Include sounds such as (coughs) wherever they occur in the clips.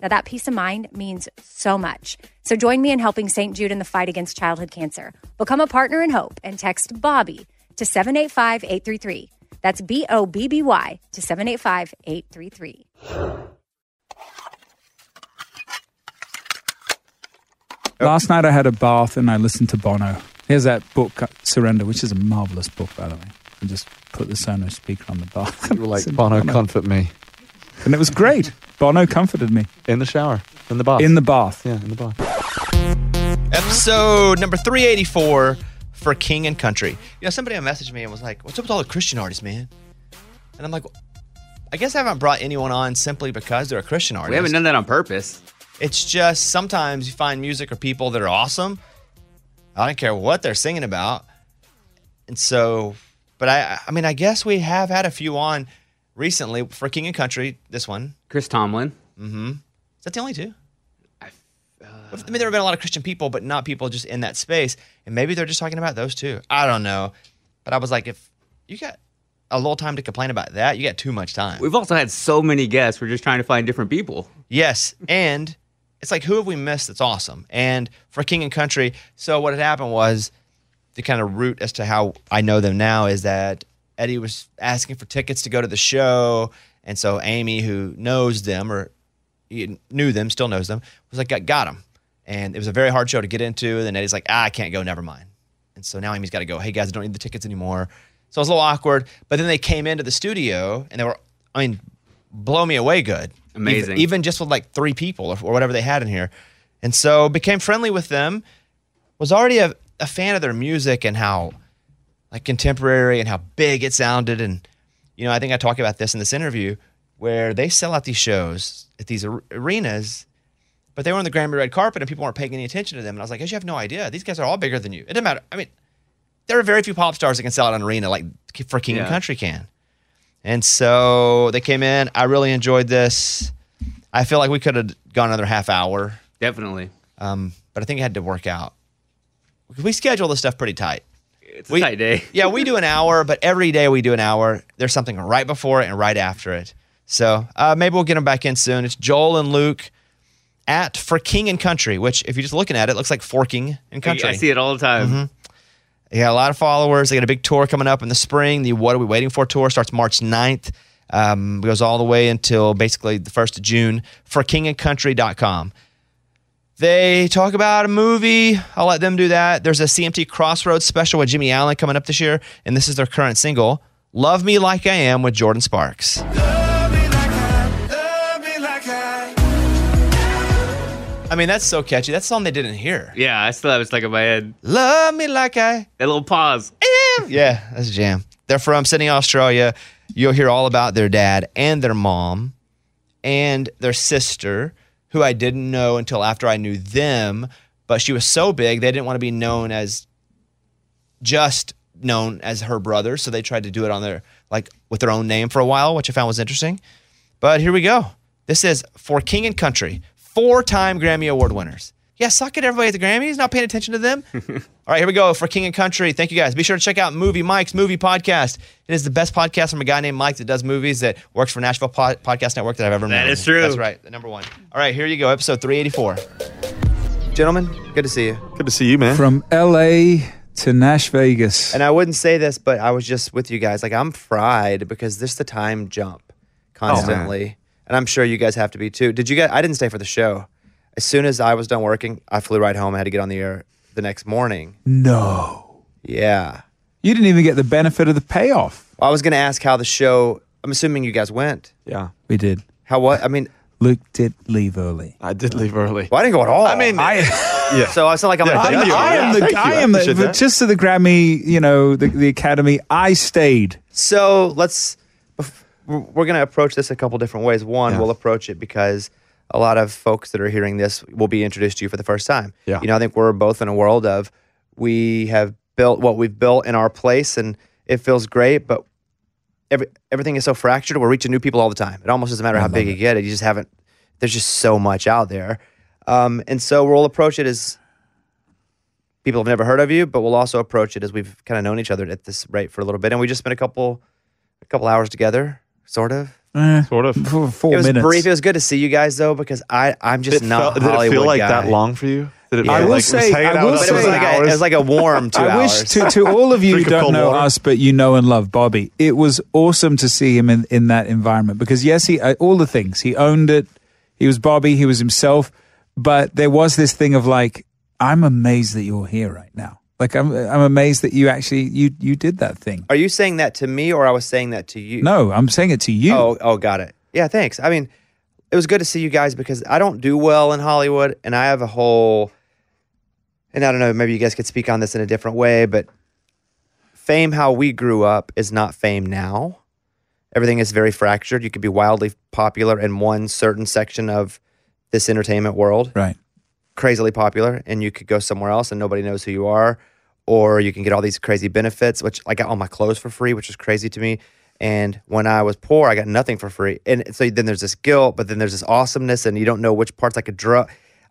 Now, that peace of mind means so much. So join me in helping St. Jude in the fight against childhood cancer. Become a partner in hope and text Bobby to 785 833. That's B O B B Y to 785 833. Last night I had a bath and I listened to Bono. Here's that book, Surrender, which is a marvelous book, by the way. I just put the Sonos speaker on the bath. You were like, (laughs) Listened to Bono, comfort me. And it was great. Bono comforted me. In the shower. In the bath. In the bath. Yeah, in the bath. Episode number 384 for King and Country. You know, somebody messaged me and was like, What's up with all the Christian artists, man? And I'm like, I guess I haven't brought anyone on simply because they're a Christian artist. We haven't done that on purpose. It's just sometimes you find music or people that are awesome. I don't care what they're singing about. And so, but I, I mean, I guess we have had a few on recently for King and Country. This one, Chris Tomlin. Mm-hmm. Is that the only two? I mean, there have been a lot of Christian people, but not people just in that space. And maybe they're just talking about those two. I don't know. But I was like, if you got a little time to complain about that, you got too much time. We've also had so many guests. We're just trying to find different people. Yes, and it's like who have we missed that's awesome? And for King and Country, so what had happened was the kind of route as to how I know them now is that Eddie was asking for tickets to go to the show, and so Amy, who knows them or knew them, still knows them, was like, got, got them. And it was a very hard show to get into. And then Eddie's like, ah, I can't go, never mind. And so now Amy's got to go, hey guys, I don't need the tickets anymore. So it was a little awkward. But then they came into the studio and they were, I mean, blow me away good. Amazing. Even, even just with like three people or, or whatever they had in here. And so became friendly with them, was already a, a fan of their music and how like contemporary and how big it sounded. And, you know, I think I talk about this in this interview where they sell out these shows at these ar- arenas, but they were on the Grammy red carpet and people weren't paying any attention to them. And I was like, guys, you have no idea. These guys are all bigger than you. It doesn't matter. I mean, there are very few pop stars that can sell out an arena like for King and Country can. And so they came in. I really enjoyed this. I feel like we could have gone another half hour. Definitely. Um, but I think it had to work out. We schedule this stuff pretty tight. It's We- a tight day. (laughs) yeah, we do an hour, but every day we do an hour. There's something right before it and right after it. So uh, maybe we'll get them back in soon. It's Joel and Luke at For King and Country, which if you're just looking at it, looks like Forking and Country. I see it all the time. Mhm. They got a lot of followers. They got a big tour coming up in the spring. The What Are We Waiting For tour starts March 9th. Um, goes all the way until basically the 1st of June for kingandcountry.com. They talk about a movie. I'll let them do that. There's a CMT Crossroads special with Jimmy Allen coming up this year, and this is their current single, Love Me Like I Am with Jordin Sparks. I mean, that's so catchy. That's a song they didn't hear. Yeah, I still have it stuck in my head. Love me like I That little pause. am. Yeah, that's a jam. They're from Sydney, Australia. You'll hear all about their dad and their mom and their sister, who I didn't know until after I knew them. But she was so big, they didn't want to be known as just known as her brother. So they tried to do it on their, like, with their own name for a while, which I found was interesting. But here we go. This is for King and Country, four time Grammy Award winners. Yeah, suck it, everybody at the Grammys, not paying attention to them. (laughs) All right, here we go for King and Country. Thank you guys. Be sure to check out Movie Mike's Movie Podcast. It is the best podcast from a guy named Mike that does movies that works for Nashville Pod- Podcast Network that I've ever met. That is true. That's right, the number one. All right, here you go, episode 384. Gentlemen, good to see you. Good to see you, man. From LA to Nash Vegas. And I wouldn't say this, but I was just with you guys. Like I'm fried because this the time jump oh, constantly, and I'm sure you guys have to be too. Did you guys? I didn't stay for the show. As soon as I was done working, I flew right home. I had to get on the air the next morning. no. Yeah, You didn't even get the benefit of the payoff. I was going to ask how the show. I'm assuming you guys went. yeah, We did. How what? I mean, Luke did leave early. I did leave early. well, I didn't go at all. I mean, I, (laughs) yeah. so I sound like I'm Yeah, gonna thank you. I am the Thank you. I I am the appreciate that. just to the Grammy, you know, the, the Academy. I stayed. So let's. We're we're going to approach this a couple different ways. One, Yeah. we'll approach it because a lot of folks that are hearing this will be introduced to you for the first time. Yeah. You know, I think we're both in a world of we have built what we've built in our place, and it feels great, but every, everything is so fractured. We're reaching new people all the time. It almost doesn't matter how big you get it. You just haven't. There's just so much out there, um, and so we'll approach it as people have never heard of you, but we'll also approach it as we've kind of known each other at this rate for a little bit, and we just spent a couple a couple hours together, sort of. Eh, Sort of. for four it was minutes. brief. It was good to see you guys though, because I I'm just Did it, not felt, did it feel like guy. that long for you? Did it Yeah. feel I will like, say- was I will with But it was say- like a, it was like a warm (laughs) two I hours. wish to, to all of you who don't know water. us, but you know and love Bobby. It was awesome to see him in, in that environment because yes, he uh, all the things he owned it. He was Bobby. He was himself. But there was this thing of like, I'm amazed that you're here right now. Like I'm I'm amazed that you actually you you did that thing. Are you saying that to me, or I was saying that to you? No, I'm saying it to you. Oh, oh, got it. Yeah, thanks. I mean, it was good to see you guys because I don't do well in Hollywood, and I have a whole. And I don't know, maybe you guys could speak on this in a different way, but fame, how we grew up, is not fame now. Everything is very fractured. You could be wildly popular in one certain section of this entertainment world, Right. Crazily popular, and you could go somewhere else and nobody knows who you are, or you can get all these crazy benefits, which I got all my clothes for free, which was crazy to me. And when I was poor, I got nothing for free. And so then there's this guilt, but then there's this awesomeness, and you don't know which parts I could draw.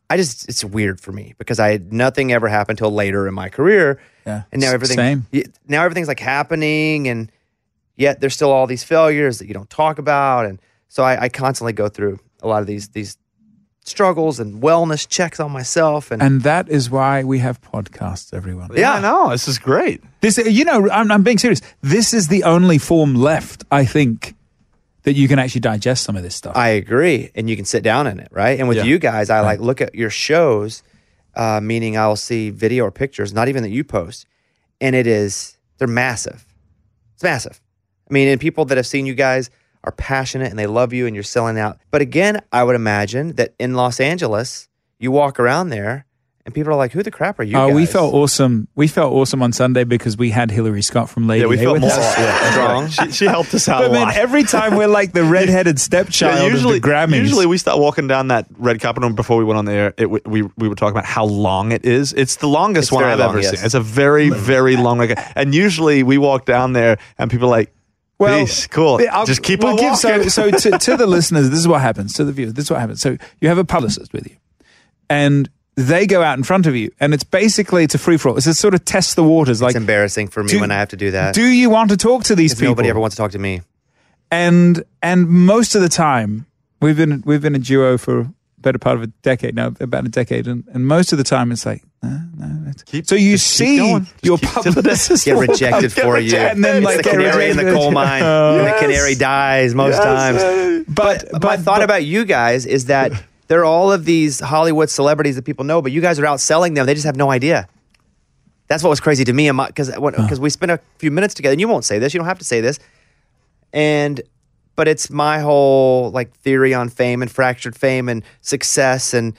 I just, it's weird for me because I had nothing ever happened until later in my career. Yeah. And now everything, same. now everything's like happening, and yet there's still all these failures that you don't talk about. And so I, I constantly go through a lot of these, these struggles and wellness checks on myself. And, And that is why we have podcasts, everyone. Yeah. I know. This is great. This, you know, I'm, I'm being serious. This is the only form left, I think, that you can actually digest some of this stuff. I agree, and you can sit down in it, right? And with Yeah. you guys, I like look at your shows, uh, meaning I'll see video or pictures, not even that you post, and it is they're massive. It's massive. I mean, and people that have seen you guys are passionate and they love you, and you're selling out. But again, I would imagine that in Los Angeles, you walk around there, and people are like, "Who the crap are you?" Oh, we felt awesome. We felt awesome on Sunday because we had Hillary Scott from Lady Yeah, we A felt with more us. yeah, Strong. She, she helped us out But a man, lot. every time we're like the (laughs) redheaded stepchild Yeah, usually, of the Grammys. usually we start walking down that red carpet and before we went on the air. It, we we would talk about how long it is. It's the longest It's one I've long, ever yes. seen. It's a very very long. red- And usually we walk down there and people are like, "Peace, cool, I'll- just keep we'll on walking." So, so to, to the (laughs) listeners, this is what happens. To the viewers, this is what happens. So you have a publicist with you, and they go out in front of you, and it's basically it's a free for all. It's a sort of test the waters. Like, It's embarrassing for me do- when I have to do that. do you want to talk to these people? nobody ever wants to talk to me. and and most of the time we've been we've been a duo for better part of a decade now, about a decade, and, and most of the time it's like, no, no. Keep- so you see your publicist Get rejected Get for you, rejected. And then, It's like, the canary in the coal mine. and the canary dies most Yes, times. uh, But, But- my thought but- about you guys is that there are all of these Hollywood celebrities that people know, but you guys are outselling them. They just have no idea. That's what was crazy to me, because because we spent a few minutes together. And you won't say this. You don't have to say this. And but it's my whole like theory on fame and fractured fame and success and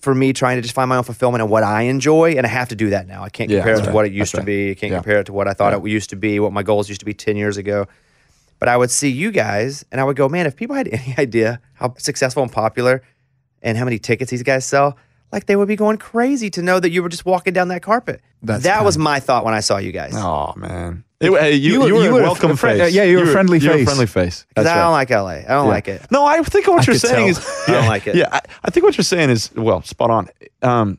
for me trying to just find my own fulfillment and what I enjoy and I have to do that now. I can't Yeah, compare it to right. what it used That's to be. I can't Yeah. compare it to what I thought Yeah. it used to be, what my goals used to be 10 years ago. But I would see you guys and I would go, man, if people had any (laughs) idea how successful and popular and how many tickets these guys sell, like they would be going crazy to know that you were just walking down that carpet. That's that was my thought when I saw you guys. Oh man, It- hey, you, You were- you were you a were a welcome fr- face. yeah, you were a friendly you were face. a friendly face. 'Cause That's I don't like LA. I don't Yeah. like it. No, I think what I you're saying tell. is I don't like it. Yeah, I, I think what you're saying is well, spot on. Um,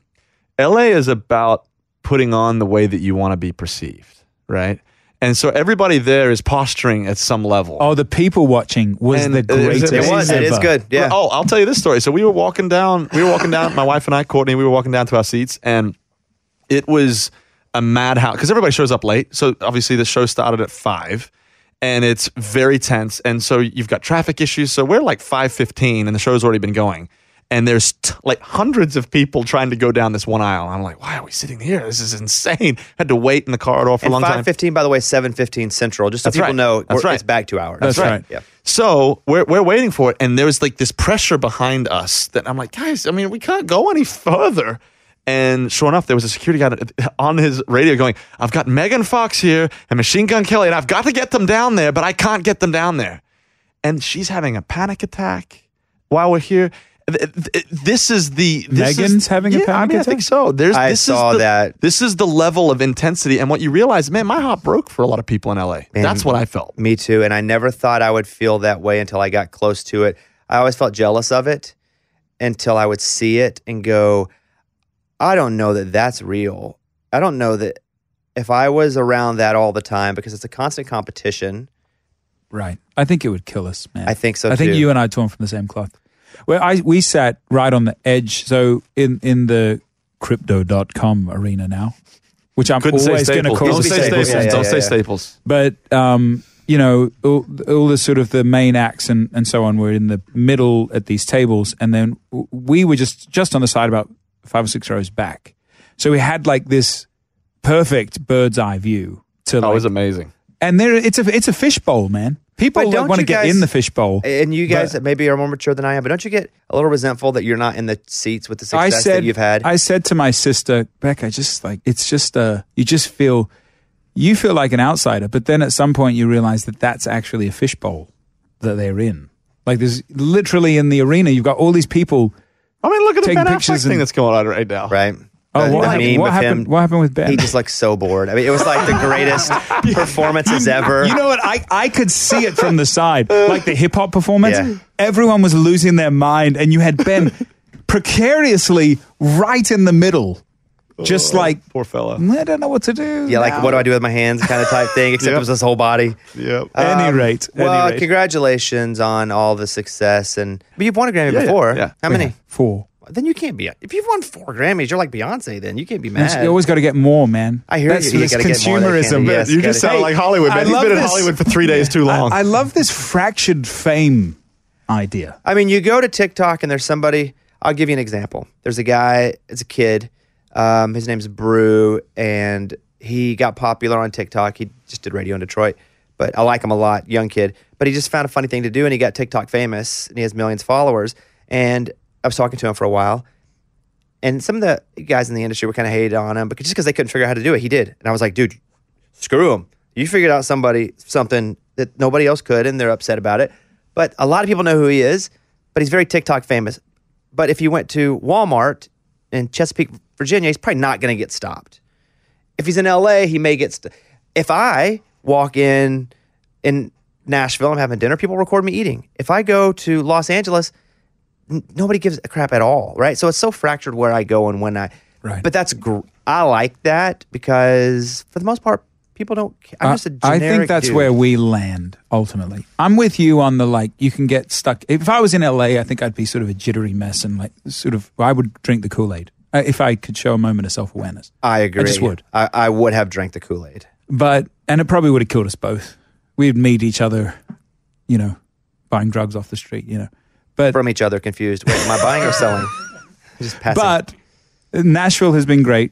LA is about putting on the way that you want to be perceived, right? And so everybody there is posturing at some level. Oh, the people watching was And the it is- greatest. It was. It is ever. good. Yeah. Oh, I'll tell you this story. So we were walking down. We were walking down. My wife and I, Courtney, we were walking down to our seats, and it was a madhouse because everybody shows up late. So obviously the show started at five, and it's very tense. And so you've got traffic issues. So we're like five fifteen, and the show's already been going. And there's t- like hundreds of people trying to go down this one aisle. I'm like, why are we sitting here? This is insane. Had to wait in the corridor for And a long time. five fifteen, by the way, seven fifteen central. Just so That's people right. know, That's we're- right. it's back two hours. That's right. Yeah. So we're, we're waiting for it, and there's like this pressure behind us that I'm like, guys, I mean, we can't go any further. And sure enough, there was a security guy (laughs) on his radio going, I've got Megan Fox here and Machine Gun Kelly, and I've got to get them down there, but I can't get them down there. And she's having a panic attack while we're here. Th- th- This is the this Megan's is, having a yeah, I panic mean, I think so. There's I this saw is the, that. This is the level of intensity, and what you realize, man, my heart broke for a lot of people in LA. That's what I felt. Me too. And I never thought I would feel that way until I got close to it. I always felt jealous of it until I would see it and go, I don't know that that's real. I don't know that if I was around that all the time because it's a constant competition. Right. I think it would kill us, man. I think so, I think too. you and I are torn from the same cloth. Well, I we sat right on the edge. So in in the crypto.com arena now, which I'm Couldn't always going to call Don't say Staples. Staples. Yeah, Don't yeah, say yeah. Staples. but um, you know, all, all the sort of the main acts and, and so on were in the middle at these tables, and then we were just just on the side about five or six rows back. So we had like this perfect bird's eye view to Oh, it like, was amazing. and there it's a it's a fishbowl, man. People don't want to get guys- in the fishbowl. And you guys But- maybe are more mature than I am, but don't you get a little resentful that you're not in the seats with the I success said that you've had? I said to my sister Becca, just like it's just uh you just feel you feel like an outsider, but then at some point you realize that that's actually a fishbowl that they're in. Like there's literally in the arena, you've got all these people. I mean, look at the Ben Affleck pictures thing that's going on right now. right? Oh, The- what the happened? What happened? him, What happened with Ben? He just looked so bored. I mean, it was like the greatest (laughs) performances ever. You know what? I, I could see it from the side, like the hip hop performance. Yeah. Everyone was losing their mind, and you had Ben (laughs) precariously right in the middle, just like Poor fella. I don't know what to do. Yeah, like what do I do with my hands kind of type thing, (laughs) except Yep. it was his whole body. Yep. Any Um, rate, any well, rate. congratulations on all the success, and but you've won a Grammy Yeah, yeah, before. yeah. How many? Four. Then you can't be. If you've won four Grammys, you're like Beyonce. Then you can't be mad. You always got to get more, man. I hear That's you. You gotta get more, consumerism. yes, you got just sound Hey, like Hollywood, I man. He's love been in this. Hollywood for three days too long. I, I love this fractured fame idea. I mean, you go to TikTok and there's somebody. I'll give you an example. There's a guy. It's a kid. Um, his name's Brew, and he got popular on TikTok. He just did radio in Detroit, but I like him a lot. Young kid, but he just found a funny thing to do, and he got TikTok famous, and he has millions of followers. And I was talking to him for a while, and some of the guys in the industry were kind of hated on him, but just because they couldn't figure out how to do it, he did. And I was like, dude, screw him. You figured out somebody something that nobody else could, and they're upset about it. But a lot of people know who he is, but he's very TikTok famous. But if he went to Walmart in Chesapeake, Virginia, he's probably not going to get stopped. If he's in LA, he may get. St- if I walk in in Nashville, I'm having dinner, people record me eating. If I go to Los Angeles, nobody gives a crap at all, right? So it's so fractured where I go and when I. Right. But that's gr- I like that because for the most part, people don't. I'm I- just a I think that's dude. where we land ultimately. I'm with you on the like you can get stuck. If I was in LA, I think I'd be sort of a jittery mess and like sort of I would drink the Kool Aid uh, if I could show a moment of self awareness. I agree. I just would. I, I would have drank the Kool Aid. But and it probably would have killed us both. We'd meet each other, you know, buying drugs off the street, you know. But from each other, confused. Wait, am I buying or selling? (laughs) Just passing. But Nashville has been great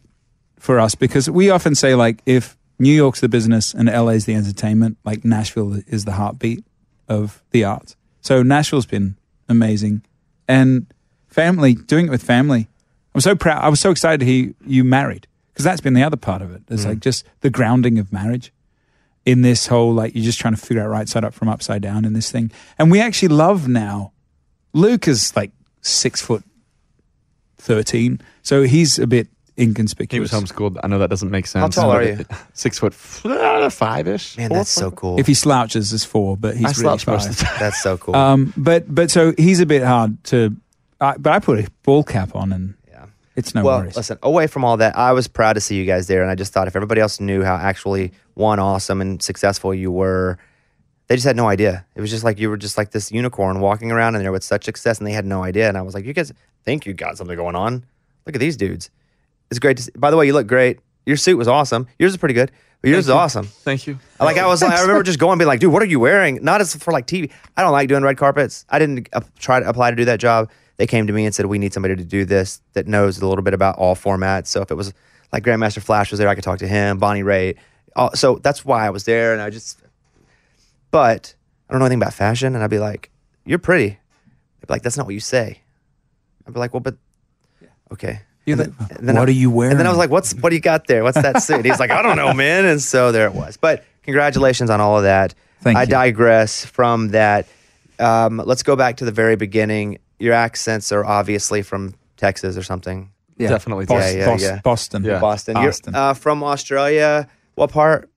for us because we often say like if New York's the business and LA's the entertainment, like Nashville is the heartbeat of the arts. So Nashville's been amazing. And family, doing it with family. I'm so proud. I was so excited to hear you married because that's been the other part of it. It's like mm. just the grounding of marriage in this whole like you're just trying to figure out right side up from upside down in this thing. And we actually love now. Luke is like six foot 13. So he's a bit inconspicuous. He inconspicuous. was homeschooled. I know that doesn't make sense. How tall are you? Six foot five ish. Man, that's so cool. If he slouches, it's four, but he's I really slouch most five. of the time. That's so cool. Um, but but so he's a bit hard to. I but I put a ball cap on and yeah. it's no well, worries. listen, away from all that, I was proud to see you guys there. And I just thought if everybody else knew how actually one awesome and successful you were, they just had no idea. It was just like you were just like this unicorn walking around in there with such success and they had no idea. And I was like, you guys think you got something going on. Look at these dudes. It's great to see. By the way, you look great. Your suit was awesome. Yours is pretty good, but yours is awesome. Thank you. Like I was, like, I remember just going and being like, dude, what are you wearing? Not as for like TV. I don't like doing red carpets. I didn't uh, try to apply to do that job. They came to me and said, we need somebody to do this that knows a little bit about all formats. So if it was like Grandmaster Flash was there, I could talk to him, Bonnie Raitt. Uh, so that's why I was there. And I just, but I don't know anything about fashion. And I'd be like, you're pretty. They'd be like, that's not what you say. I'd be like, well, but okay. You're And like, and then what I- are you wearing? And then I was like, "What's what do you got there? What's that (laughs) suit?" He's like, "I don't know, man." And so there it was. But congratulations on all of that. Thank I you. digress from that. Um, let's go back to the very beginning. Your accents are obviously from Texas or something. yeah, definitely Bos- Yeah, yeah, Bos- yeah. Boston. Yeah. Boston. Boston. You're uh, from Australia. What part?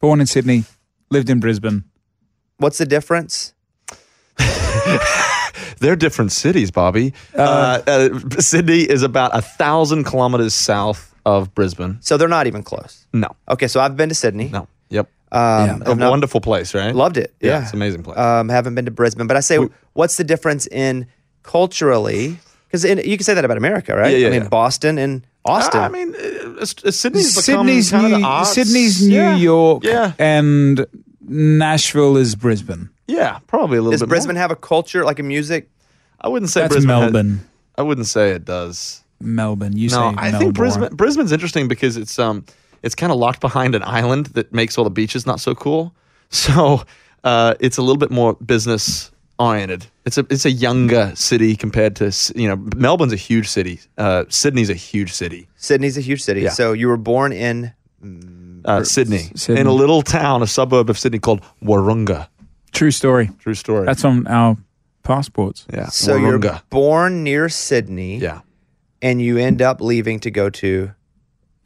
Born in Sydney, lived in Brisbane. What's the difference? (laughs) They're different cities, Bobby. Uh, uh, Sydney is about a thousand kilometers south of Brisbane. So they're not even close. No, Okay, so I've been to Sydney. no, yep. Um, A I've not- wonderful place, right? Loved it. Yeah, Yeah, it's an amazing place. Um, haven't been to Brisbane, but I say, what's the difference in culturally? Because you can say that about America, right? Yeah, yeah, I mean, yeah. Boston and Austin. I mean, uh, uh, Sydney's become Sydney's kind of New, the odds. Sydney's New Yeah. York, Yeah, and Nashville is Brisbane. yeah, probably a little bit. Does bit. Brisbane more. have a culture like a music? I wouldn't say That's Brisbane. has- Melbourne. I wouldn't say it does. Melbourne. You No, say I Melbourne. think Brisbane. Brisbane's interesting because it's um, it's kind of locked behind an island that makes all the beaches not so cool. So uh, it's a little bit more business oriented. It's a it's a younger city compared to you know Melbourne's a huge city. Uh, Sydney's a huge city. Sydney's a huge city. Yeah. So you were born in. Uh, Sydney, Sydney. in a little town, a suburb of Sydney called Wahroonga. True story. True story. That's on our passports. yeah. So Wahroonga. you're born near Sydney, yeah. and you end up leaving to go to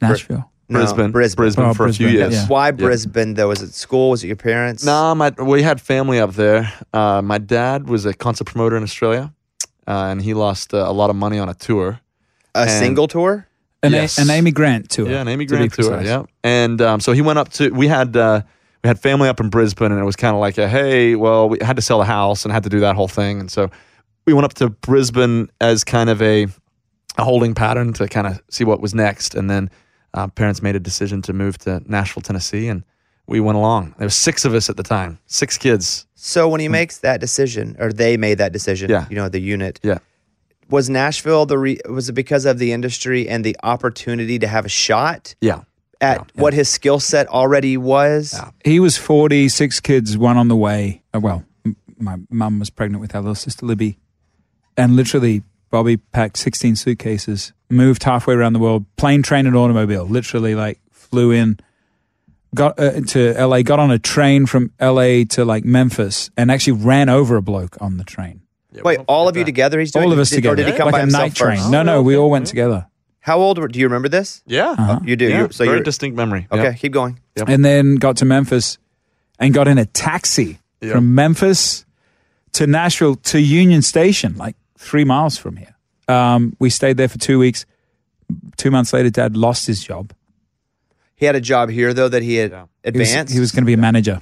Nashville. No, Brisbane, Brisbane. Oh, for a few Brisbane, years. yeah. Why Brisbane though? Was it school? Was it your parents? No, my we had family up there. Uh, my dad was a concert promoter in Australia, uh, and he lost uh, a lot of money on a tour. a and- single tour. An, Yes. an Amy Grant tour. Yeah, an Amy to be Grant tour. precise. Yeah, and um, so he went up to. We had uh, we had family up in Brisbane, and it was kind of like, a, hey, well, we had to sell the house and had to do that whole thing, and so we went up to Brisbane as kind of a a holding pattern to kind of see what was next, and then uh, parents made a decision to move to Nashville, Tennessee, and we went along. There was six of us at the time, six kids. So when he makes that decision, or they made that decision, Yeah. you know, the unit Yeah. was Nashville the re- was it because of the industry and the opportunity to have a shot Yeah. at what his skill set already was? Yeah. He was 40, six kids, one on the way. Uh, well, m- my mum was pregnant with our little sister Libby. And literally, Bobby packed 16 suitcases, moved halfway around the world, plane, train, and automobile. Literally, like, flew in, got uh, to LA, got on a train from LA to like Memphis, and actually ran over a bloke on the train. Yeah, Wait, all of that. you together? He's doing All of us did- together. Or did he come like by a himself night train. first? No, no, Oh, we all went together. How old were? Do you remember this? Yeah. Uh-huh. You do. Yeah. You're, so Very you're distinct memory. okay. Yeah. Keep going. Yep. and then got to Memphis and got in a taxi Yep. from Memphis to Nashville to Union Station, like three miles from here. Um, we stayed there for two weeks. Two months later, Dad lost his job. He had a job here though that he had Yeah. He was, advanced. he was going to be a manager.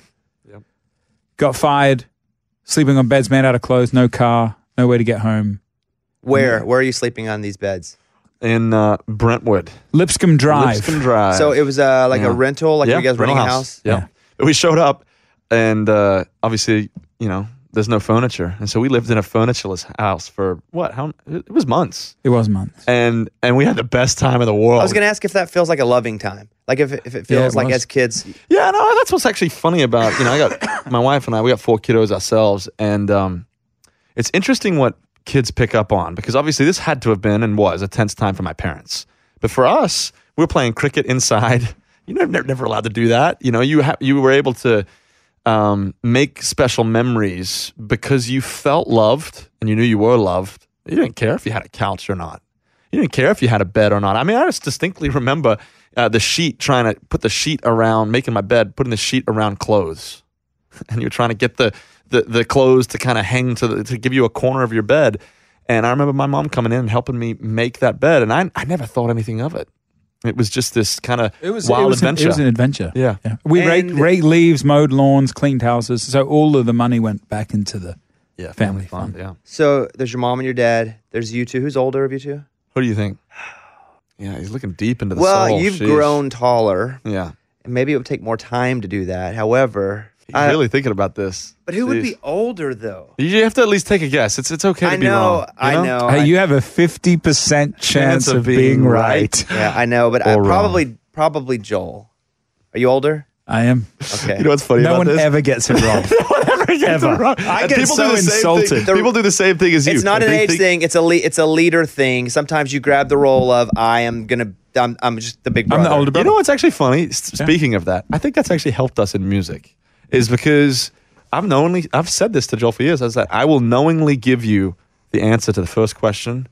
Yep. Got fired, sleeping on beds made out of clothes, no car, no way to get home. where? Where are you sleeping on these beds? In uh, Brentwood. Lipscomb Drive. Lipscomb Drive. So it was uh, like Yeah. a rental, like yeah, you guys rental renting a house. Yeah. We showed up, and uh, obviously, you know, there's no furniture, and so we lived in a furnitureless house for what? How? It was months, It was months. and and we had the best time in the world. I was going to ask if that feels like a loving time, like if if it Yeah, feels it like was. as kids. Yeah, no, that's what's actually funny about you know I got (coughs) my wife and I we got four kiddos ourselves, and um, it's interesting what kids pick up on because obviously this had to have been and was a tense time for my parents, but for us we were playing cricket inside. (laughs) You know, never, never allowed to do that. You know, you ha- you were able to um, make special memories because you felt loved and you knew you were loved. You didn't care if you had a couch or not. You didn't care if you had a bed or not. I mean, I just distinctly (laughs) remember uh, the sheet trying to put the sheet around, making my bed, putting the sheet around clothes, (laughs) and you're trying to get the the, the clothes to kind of hang to the, to give you a corner of your bed. And I remember my mom coming in and helping me make that bed, and I I never thought anything of it. It was just this kind of It was wild it was adventure. An, it was an adventure. Yeah. We raked, raked leaves, mowed lawns, cleaned houses. So all of the money went back into the. yeah, family fun. fun. Yeah. So there's your mom and your dad. There's you two. Who's older of you two? What do you think? Yeah, he's looking deep into the well, soul. you've Sheesh. grown taller. Yeah, and Maybe it would take more time to do that. However, he's I- really thinking about this. but who would Jeez. be older though? You have to at least take a guess. It's it's okay to I be know, wrong. you I know. Hey, I- you have a fifty percent chance of being right. Yeah, I know, but I, Or wrong. probably probably Joel. Are you older? I am. Okay. You know what's funny no about one this? ever gets it (laughs) wrong. Ever. I And get people so do the same insulted. Thing. People do the same thing as you. it's not an they age think- thing. It's a le- it's a leader thing. Sometimes you grab the role of I am gonna. I'm, I'm just the big I'm brother. the older brother. You know what's actually funny? S- Speaking of that, I think that's actually helped us in music, is because I've knowingly I've said this to Joel for years. I said I will knowingly give you the answer to the first question,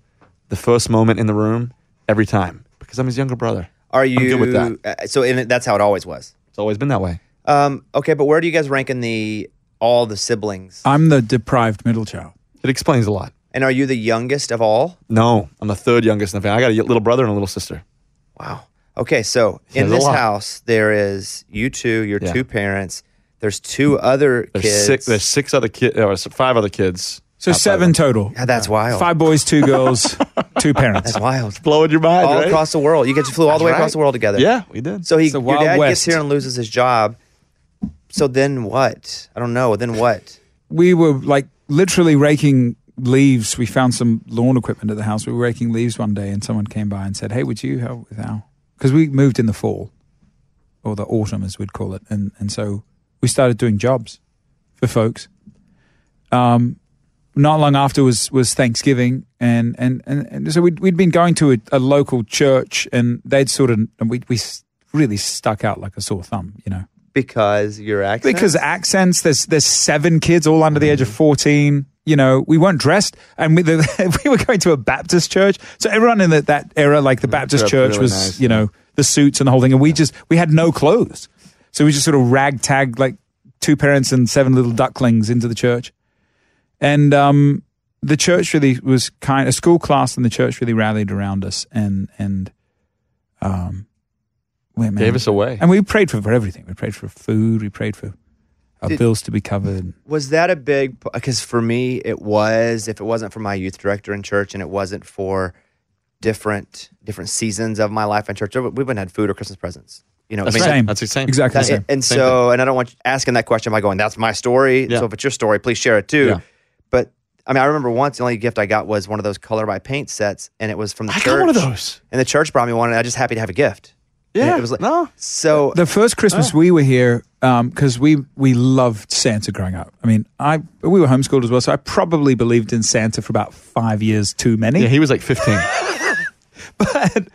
the first moment in the room every time because I'm his younger brother. Are you good with that. uh, so and that's how it always was. It's always been that way. Um, okay, but where do you guys rank in the all the siblings? I'm the deprived middle child. It explains a lot. And are you the youngest of all? No, I'm the third youngest in the family. I got a little brother and a little sister. Wow. Okay, so in Says this house there is you two, your Yeah. two parents. There's two other There's kids. six. There's six other kids. Uh, or five other kids. So outside seven of- total. Yeah, that's wild. Five boys, two (laughs) girls, two parents. That's wild. It's Blowing your mind, all right? across the world. You guys flew all the way That's across the world together. Yeah, we did. So he, It's the your dad West. gets here and loses his job. So then what? I don't know. Then what? we were like literally raking leaves. We found some lawn equipment at the house. We were raking leaves one day, and someone came by and said, "Hey, would you help with Al?" Because we moved in the fall, or the autumn, as we'd call it, and and so we started doing jobs for folks. Um, not long after was was Thanksgiving, and and and, and so we'd we'd been going to a, a local church, and they'd sort of and we we really stuck out like a sore thumb, you know. Because your accent. Because accents, there's there's seven kids all under the age of fourteen. You know, we weren't dressed, and we, the, (laughs) we were going to a Baptist church. So everyone in the, that era, like the Baptist church, really was nice, you know the suits and the whole thing, and we just we had no clothes, so we just sort of ragtag like two parents and seven little ducklings into the church, and um, the church really was kind. A school class and the church really rallied around us, and and um, well, man, Gave us away. and we prayed for, for everything. We prayed for food. We prayed for our Did- bills to be covered. was that a big? Because for me, it was. If it wasn't for my youth director in church, and it wasn't for different different seasons of my life in church, we wouldn't had food or Christmas presents. You know, That's I mean, right. Same. That's the same. Exactly the same. and Same so, and I don't want you asking that question by going, "That's my story." Yeah. So if it's your story, please share it too. Yeah. But I mean, I remember once the only gift I got was one of those color by paint sets, and it was from the I church. got one of those. And the church brought me one, and I was just happy to have a gift. Yeah. it was like- no. So The first Christmas ah. we were here, um, because we we loved Santa growing up. I mean, I we were homeschooled as well, so I probably believed in Santa for about five years too many. Yeah, he was like 15. (laughs) but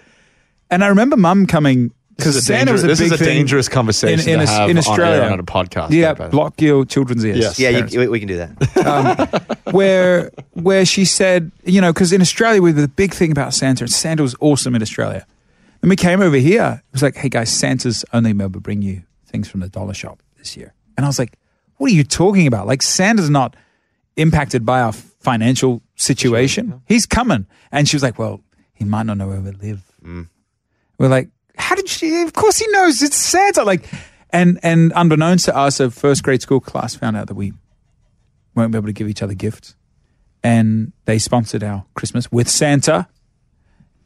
and I remember Mum coming This is because Santa danger- was a this big is a thing dangerous conversation in, in, to Aus- have in Australia on a podcast. Yeah, like block your children's ears. Yes. yeah, you, we, we can do that. (laughs) Um, where where she said, you know, because in Australia, we the big thing about Santa, and Santa was awesome in Australia. And we came over here, it was like, hey guys, Santa's only able to bring you things from the dollar shop this year. And I was like, what are you talking about? Like Santa's not impacted by our financial situation. He's coming. And she was like, well, he might not know where we live. Mm. We're like, how did she? Of course he knows. It's Santa. Like, and and unbeknownst to us, a first grade school class found out that we won't be able to give each other gifts, and they sponsored our Christmas with Santa,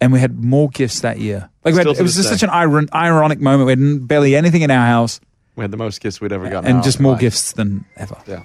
and we had more gifts that year. Like, we had, it was just day. such an iron, ironic moment. We had barely anything in our house, We had the most gifts we'd ever gotten. and just more life. gifts than ever. Yeah.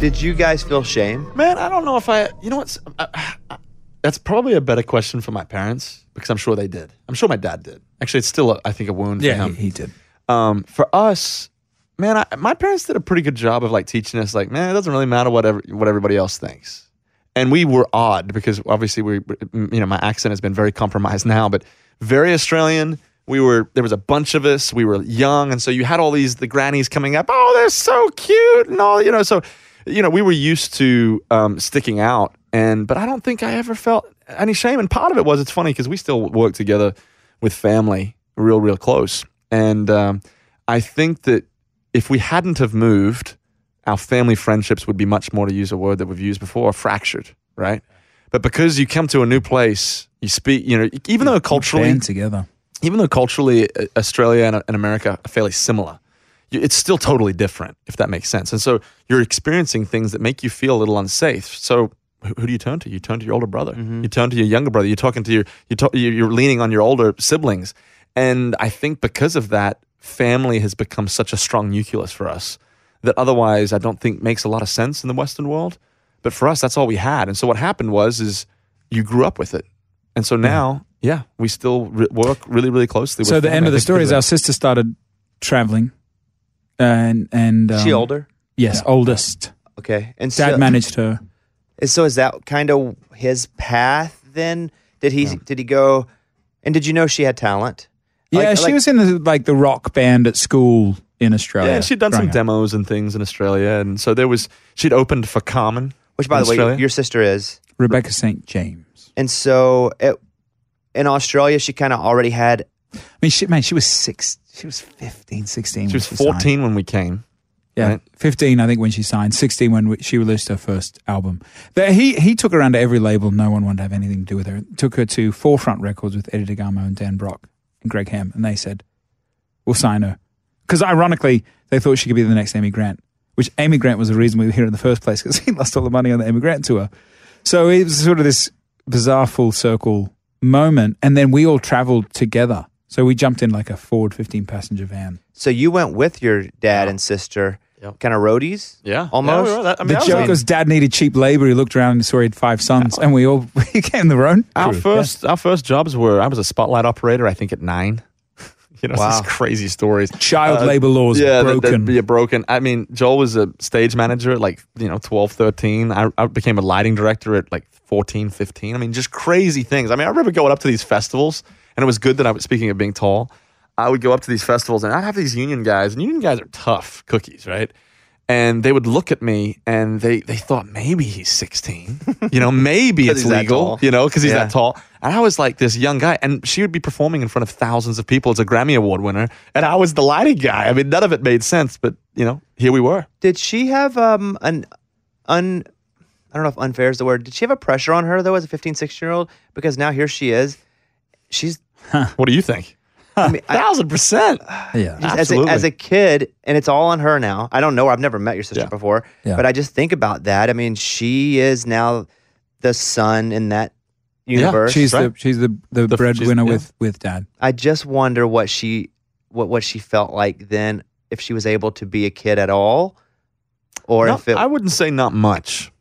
Did you guys feel shame? Man, I don't know if I. You know what's? I, I, that's probably a better question for my parents because I'm sure they did. I'm sure my dad did. Actually, it's still, a, I think, a wound Yeah, for he, him. he did. um, for us, man, I, my parents did a pretty good job of like teaching us, like, man, it doesn't really matter what ever, what everybody else thinks. And we were odd because obviously we, you know, my accent has been very compromised now, but very Australian. We were there was a bunch of us. We were young, and so you had all these the grannies coming up. Oh, they're so cute, and all you know. So, you know, we were used to um, sticking out, and but I don't think I ever felt any shame. And part of it was it's funny because we still work together with family, real, real close. And um, I think that if we hadn't have moved, our family friendships would be much more, to use a word that we've used before, fractured, right? But because you come to a new place, you speak, you know, even though culturally, together. even though culturally uh, Australia and, and America are fairly similar, it's still totally different, if that makes sense. And so you're experiencing things that make you feel a little unsafe. So who, do you turn to? You turn to your older brother. Mm-hmm. You turn to your younger brother. You're talking to your, you talk, you- you're leaning on your older siblings. And I think because of that, family has become such a strong nucleus for us that otherwise I don't think makes a lot of sense in the Western world. But for us, that's all we had. And so what happened was, is you grew up with it. And so now, mm-hmm. yeah, we still re- work really, really closely with So the family. end of the story is our sister started traveling, and and um, she older? Yes, oldest. Okay. And Dad so, managed her. So is that kind of his path then? Did he did he go and did you know she had talent? Like- Yeah, she like- was in the, like the rock band at school in Australia. Yeah, and she'd done some growing up. demos and things in Australia, and so there was she'd opened for Carman, Which by in the way, Australia. your sister is. Rebecca St. James. And so it, in Australia she kind of already had I mean, she, man, she was six. She was 15, 16. she when was signed. fourteen when we came. Yeah, right? 15, I think, when she signed. 16 when we, she released her first album. But he, he took her around to every label. No one wanted to have anything to do with her. Took her to Forefront Records with Eddie DeGarmo and Dan Brock and Greg Ham. And they said, we'll sign her. Because ironically, they thought she could be the next Amy Grant, which Amy Grant was the reason we were here in the first place because (laughs) he lost all the money on the Amy Grant tour. So it was sort of this bizarre full circle moment. And then we all traveled together. So we jumped in like a Ford 15 passenger van. so you went with your dad and sister Yep. kind of roadies? Yeah, Almost? Yeah, we were. That- I mean, the that was joke was dad needed cheap labor. He looked around and saw he had five sons, and we all (laughs) we came the own. our crew. first our first jobs were I was a spotlight operator. I think at nine. (laughs) You know, Wow. these crazy stories. Child uh, labor laws yeah, that- broken. That, yeah, broken. I mean, Joel was a stage manager at like, you know, 12, 13. I, I became a lighting director at like 14, 15. I mean, just crazy things. I mean, I remember going up to these festivals, and it was good that I was, speaking of being tall, I would go up to these festivals and I'd have these union guys, and union guys are tough cookies, right? And they would look at me and they, they thought maybe he's 16. You know, (laughs) maybe it's legal, you know, because he's Yeah. that tall. And I was like this young guy, and she would be performing in front of thousands of people as a Grammy Award winner. And I was the lighting guy. I mean, none of it made sense, but, you know, here we were. Did she have um an un I don't know if unfair is the word. Did she have a pressure on her though as a 15, 16 year old? Because now here she is. She's What do you think? I mean I, Thousand percent. yeah. just as a, Absolutely. as a kid, and it's all on her now. I don't know. her. I've never met your sister Yeah. before, Yeah. but I just think about that. I mean, she is now the son in that universe. Yeah, She's right. the she's the the, The- breadwinner yeah. with with dad. I just wonder what she what what she felt like then, if she was able to be a kid at all, or Not- if it. I wouldn't say not much,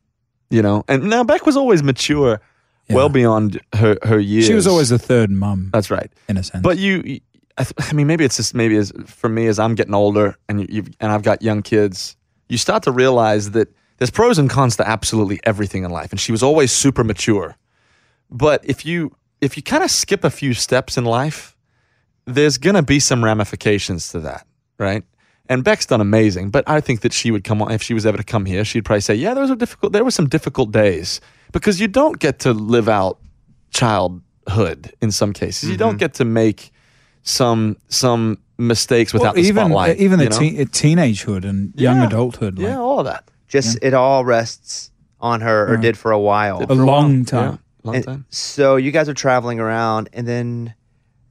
you know. And now Beck was always mature, Yeah. well beyond her, her years. She was always the third mum That's right. in a sense. But you, I, th- I mean, maybe it's just maybe as for me as I'm getting older and you, you've, and I've got young kids, you start to realize that there's pros and cons to absolutely everything in life. And she was always super mature. But if you if you kind of skip a few steps in life, there's gonna be some ramifications to that, right? And Beck's done amazing, but I think that she would come on if she was ever to come here. She'd probably say, "Yeah, those were difficult. There were some difficult days because you don't get to live out childhood in some cases. You don't get to make some some mistakes without Well, the even spotlight. even the you know? teen, uh, teenagehood and young Yeah. adulthood, like yeah, all of that. just it all rests on her, or did for a while. a long time. Yeah, long And time. So you guys are traveling around, and then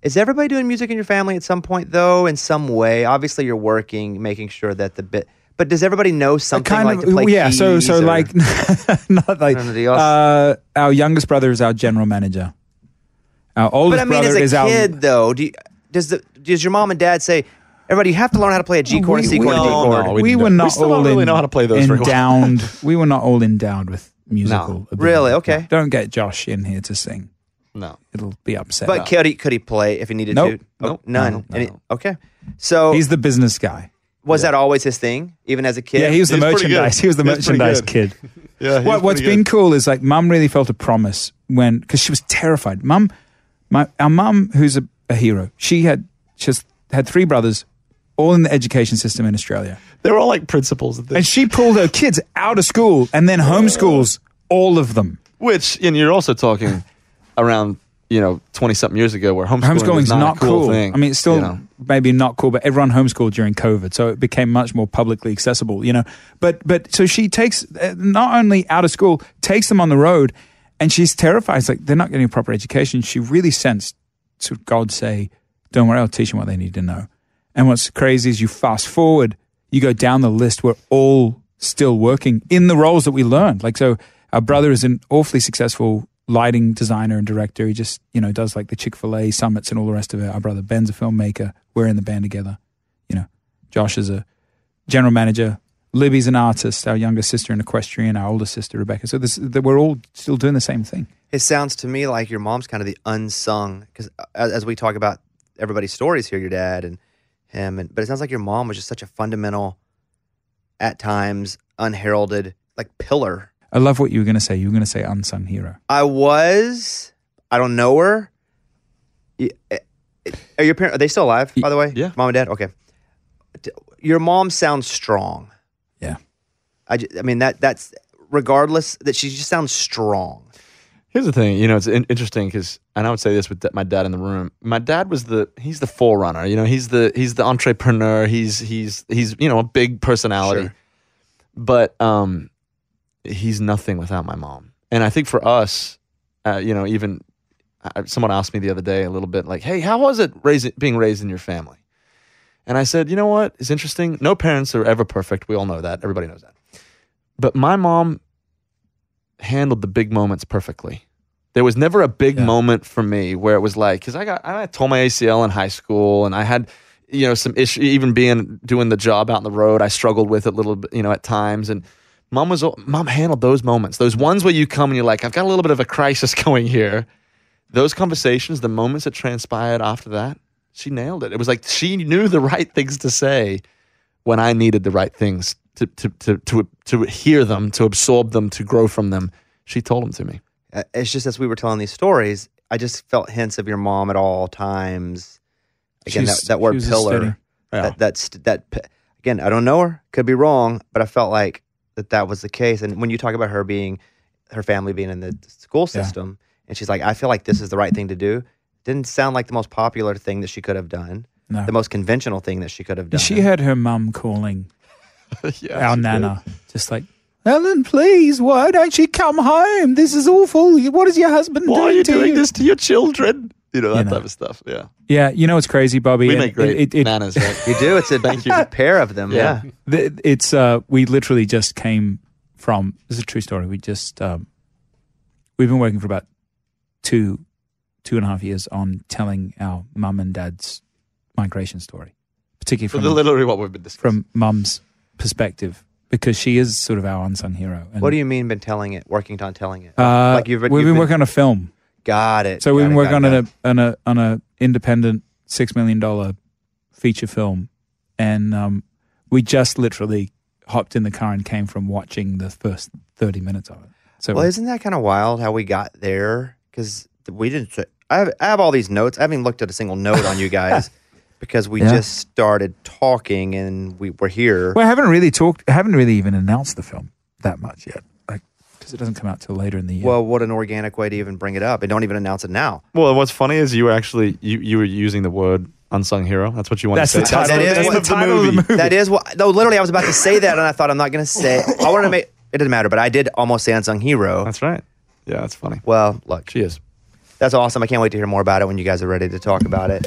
is everybody doing music in your family at some point, though? In some way, obviously you're working, making sure that the bit. But does everybody know something kind like of to play yeah. So keys so or- like (laughs) not like None of uh, our youngest brother is our general manager. Our oldest But I mean, brother as is a our kid, though, do you, does the does your mom and dad say, everybody, you have to learn how to play a G chord, a We- C chord, a D No, chord? no, we, we were don't. We still all don't really en- know how to play those endowed. we were not all endowed with musical. No. ability. Really? Okay. Don't get Josh in here to sing. No. It'll be upset. But could he could he play if he needed Nope. to? Oh, none. No, no, Any- no. okay. So He's the business guy. Was that always his thing, even as a kid? Yeah, he was the He's pretty merchandise. He was the He's pretty merchandise kid. (laughs) Yeah. what, what's been cool is like mum really felt a promise when because she was terrified. Mum, my our mum, who's a, a hero, she had just had three brothers, all in the education system in Australia, They were all like principals and and she pulled her kids out of school and then (laughs) homeschools all of them. Which, and you're also talking (laughs) around, you know, 20 something years ago where homeschooling Homeschooling's was not, not, cool, cool. thing. I mean, it's still you know. maybe not cool, but everyone homeschooled during COVID, so it became much more publicly accessible. You know, but but so she takes uh, not only out of school, takes them on the road, and she's terrified. It's like they're not getting a proper education. She really sensed to God say, "Don't worry, I'll teach them what they need to know." And what's crazy is you fast forward, you go down the list. We're all still working in the roles that we learned. Like so, our brother is an awfully successful lighting designer and director. He just you know does like the Chick Fil A summits and all the rest of it. Our brother Ben's a filmmaker. We're in the band together. You know, Josh is a general manager. Libby's an artist. Our younger sister, an equestrian. Our older sister, Rebecca. So this, we're all still doing the same thing. It sounds to me like your mom's kind of the unsung because as, uh, as we talk about everybody's stories here, your dad and him, and but it sounds like your mom was just such a fundamental, at times unheralded, like pillar. I love what you were going to say. You were going to say unsung hero. I was, I don't know her. Y- eh, eh, Are your parents? Are they still alive? By the way, Yeah. mom and dad. Okay. Your mom sounds strong. Yeah. I, ju- I mean that that's regardless that she just sounds strong. Here's the thing, you know, it's in- interesting because, and I would say this with d- my dad in the room. My dad was the he's the forerunner. You know, he's the he's the entrepreneur. He's he's he's you know a big personality, Sure. but um, he's nothing without my mom. And I think for us, uh, you know, even uh, someone asked me the other day a little bit like, "Hey, how was it raising being raised in your family?" And I said, "You know what? It's interesting. No parents are ever perfect. We all know that. Everybody knows that. But my mom handled the big moments perfectly. There was never a big Yeah. moment for me where it was like, because I got I tore my ACL in high school, and I had, you know, some issue. Even being doing the job out on the road, I struggled with it a little bit, you know, at times. And mom was mom handled those moments, those ones where you come and you're like, I've got a little bit of a crisis (laughs) going here. Those conversations, the moments that transpired after that, she nailed it. It was like she knew the right things to say when I needed the right things to to to to, to hear them, to absorb them, to grow from them. She told them to me. Uh, It's just as we were telling these stories, I just felt hints of your mom at all times. Again, that, that word pillar. Yeah. That that's that. Again, I don't know her. Could be wrong, but I felt like that that was the case. And when you talk about her being, her family being in the school Yeah. system, and she's like, I feel like this is the right thing to do. Didn't sound like the most popular thing that she could have done. No. The most conventional thing that she could have done. She heard her mum calling (laughs) yeah, our she did. nana, just like, Ellen, please, why don't you come home? This is awful. What is your husband Why doing are you doing you? this to your children? You know that You know. type of stuff. Yeah, Yeah, you know what's crazy, Bobby? we And make great it- it- it- nanas, right? You do. It's a (laughs) Thank you. A pair of them. Yeah. Yeah. Th- it's uh we literally just came from this is a true story we just um we've been working for about two two and a half years on telling our mum and dad's migration story particularly from the literally what we've been discussing. from mum's perspective because she is sort of our unsung hero and, What do you mean? Been telling it, working on telling it? uh, like you've, we've you've been working on a film Got it. so we've been working on it, a on a on a independent six million dollar feature film and um we just literally hopped in the car and came from watching the first 30 minutes of it so Well, isn't that kind of wild how we got there? Because we didn't. I have, I have all these notes. I haven't looked at a single note on you guys (laughs) because we Yeah. just started talking and we were here. Well, I haven't really talked. I haven't really even announced the film that much yet, because it doesn't come out till later in the year. Well, what an organic way to even bring it up and don't even announce it now. Well, what's funny is you were actually you, you were using the word unsung hero. That's what you want that's to the say. title. That is that's what- the title of the movie. That is what. No, literally, I was about to say that and I thought I'm not going to say. I wanted to make. It doesn't matter, but I did almost say unsung hero. That's right. Yeah, that's funny. Well, look, She is. that's awesome. I can't wait to hear more about it when you guys are ready to talk about it.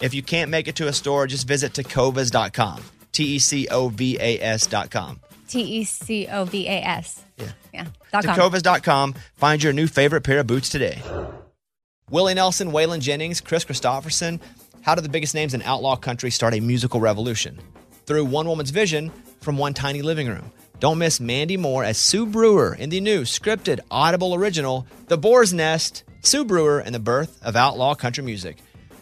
If you can't make it to a store, just visit tecovas.com. T E C O V A S.com. T E C O V A S. Yeah. Yeah. Dot com. Tecovas.com. Find your new favorite pair of boots today. Willie Nelson, Waylon Jennings, Kris Kristofferson. How did the biggest names in outlaw country start a musical revolution? Through one woman's vision from one tiny living room. Don't miss Mandy Moore as Sue Brewer in the new scripted Audible original, The Boar's Nest, Sue Brewer and the Birth of Outlaw Country Music.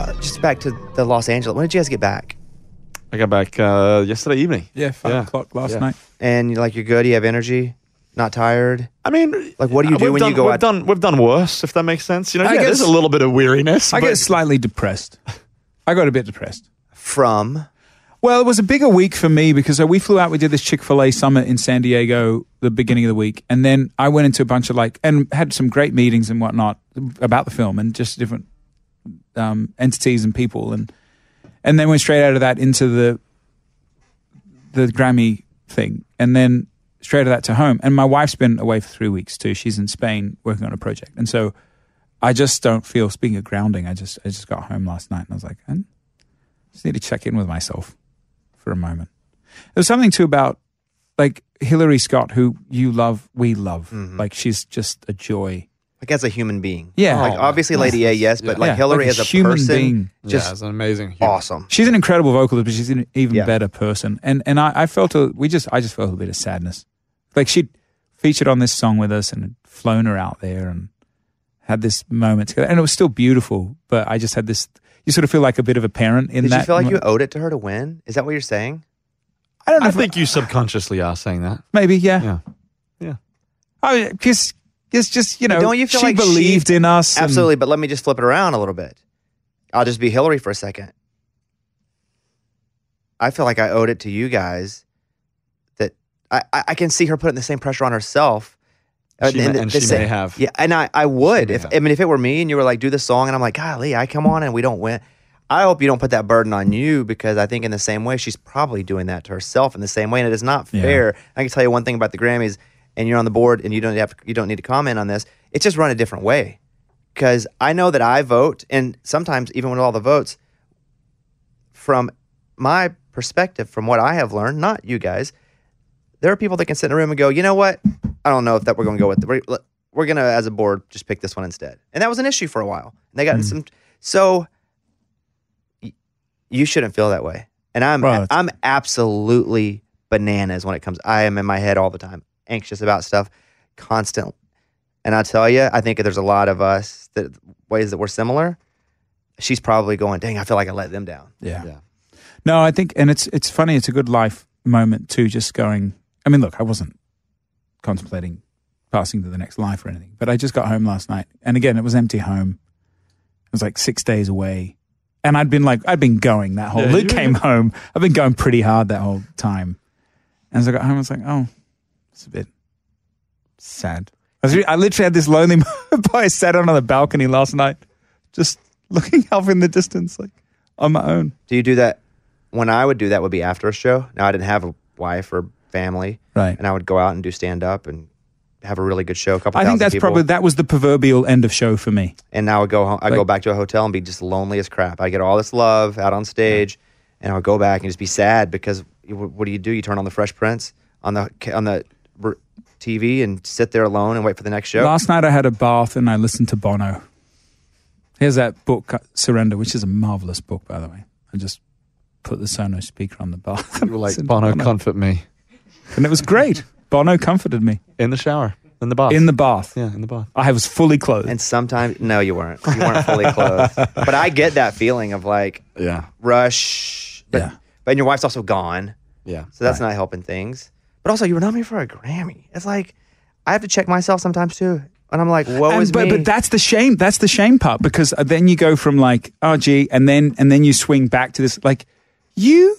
Uh, just back to the Los Angeles. When did you guys get back? I got back uh, yesterday evening. Yeah, five Yeah. o'clock last Yeah. night. And you're like, you're good. You have energy. Not tired? I mean, Like, what do you do we've when done, you go we've out- Done, we've done worse, if that makes sense. You know, I yeah, there's guess- a little bit of weariness. I but- get slightly depressed. I got a bit depressed. From Well, it was a bigger week for me because uh, we flew out. We did this Chick Fil A summit in San Diego the beginning of the week, and then I went into a bunch of like and had some great meetings and whatnot about the film and just different um, entities and people, and and then went straight out of that into the the Grammy thing, and then straight out of that to home. And my wife's been away for three weeks too. She's in Spain working on a project, and so I just don't feel. Speaking of grounding, I just I just got home last night and I was like, I just need to check in with myself for a moment. There's something too about like Hillary Scott, who you love, we love. Like she's just a joy. Like as a human being. Yeah. Like oh, obviously Lady A, yes, but like Yeah, Hillary like a as a human person, being. just yeah, it's an amazing. human. awesome. She's an incredible vocalist, but she's an even Yeah. better person. And and I, I felt a we just I just felt a bit of sadness. Like she'd featured on this song with us and had flown her out there and had this moment together. And it was still beautiful, but I just had this you sort of feel like a bit of a parent in Did that. you feel like mo- you owed it to her to win? Is that what you're saying? I don't know I if think you subconsciously are saying that. maybe, yeah. Yeah. Yeah. I because it's just, you know, don't you feel she like she- believed in us. and- Absolutely, but let me just flip it around a little bit. I'll just be Hillary for a second. I feel like I owed it to you guys that I, I, I can see her putting the same pressure on herself. She may- the- and the she same- may have. Yeah, and I, I would. If have. I mean if it were me and you were like, do the song and I'm like, golly, I come on and we don't win. I hope you don't put that burden on you because I think in the same way she's probably doing that to herself in the same way, and it is not Yeah. fair. I can tell you one thing about the Grammys, and you're on the board, and you don't have you don't need to comment on this. It's just run a different way because I know that I vote, and sometimes even with all the votes, from my perspective, from what I have learned, not you guys, there are people that can sit in a room and go, you know what, I don't know if that we're going to go with. We're, we're going to, as a board, just pick this one instead, and that was an issue for a while. And they got in mm-hmm. some, so y- you shouldn't feel that way. And I'm I'm absolutely bananas when it comes. I am in my head all the time, anxious about stuff, constant. And I tell you, I think there's a lot of us that ways that we're similar. She's probably going, dang, I feel like I let them down. Yeah. Yeah. No, I think, and it's it's funny. It's a good life moment too. Just going. I mean, look, I wasn't contemplating passing to the next life or anything, but I just got home last night, and again, it was empty home. It was like six days away, and I'd been like, I'd been going that whole. Yeah, Luke came home. I've been going pretty hard that whole time, and as I got home, I was like, oh, it's a bit sad. I, was I literally had this lonely (laughs) moment. I sat on the balcony last night, just looking (laughs) off in the distance, like on my own. Do you do that? When I would do that, would be after a show. Now I didn't have a wife or family, Right. and I would go out and do stand up and have a really good show. A couple times. I think that's people. probably that was the proverbial end of show for me. And now I go home. I would go back to a hotel and be just lonely as crap. I get all this love out on stage, and I would go back and just be sad because what do you do? You turn on the Fresh Prince on the on the TV and sit there alone and wait for the next show. Last night I had a bath and I listened to Bono. Here's that book, uh, Surrender, which is a marvelous book, by the way. I just put the Sonos speaker on the bath. You were like, (laughs) Listened to Bono, comfort me. and it was great. Bono comforted me In the shower. In the bath. in the bath. yeah, in the bath. I was fully clothed. and sometimes, no, you weren't. You weren't fully (laughs) clothed. But I get that feeling of like Yeah. rush. But, Yeah. but your wife's also gone. Yeah. So that's not helping things. But also, you were nominated for a Grammy. It's like I have to check myself sometimes too, and I'm like, "Woe And- is but me." but that's the shame. That's the shame part because uh, then you go from like oh gee, and then and then you swing back to this like you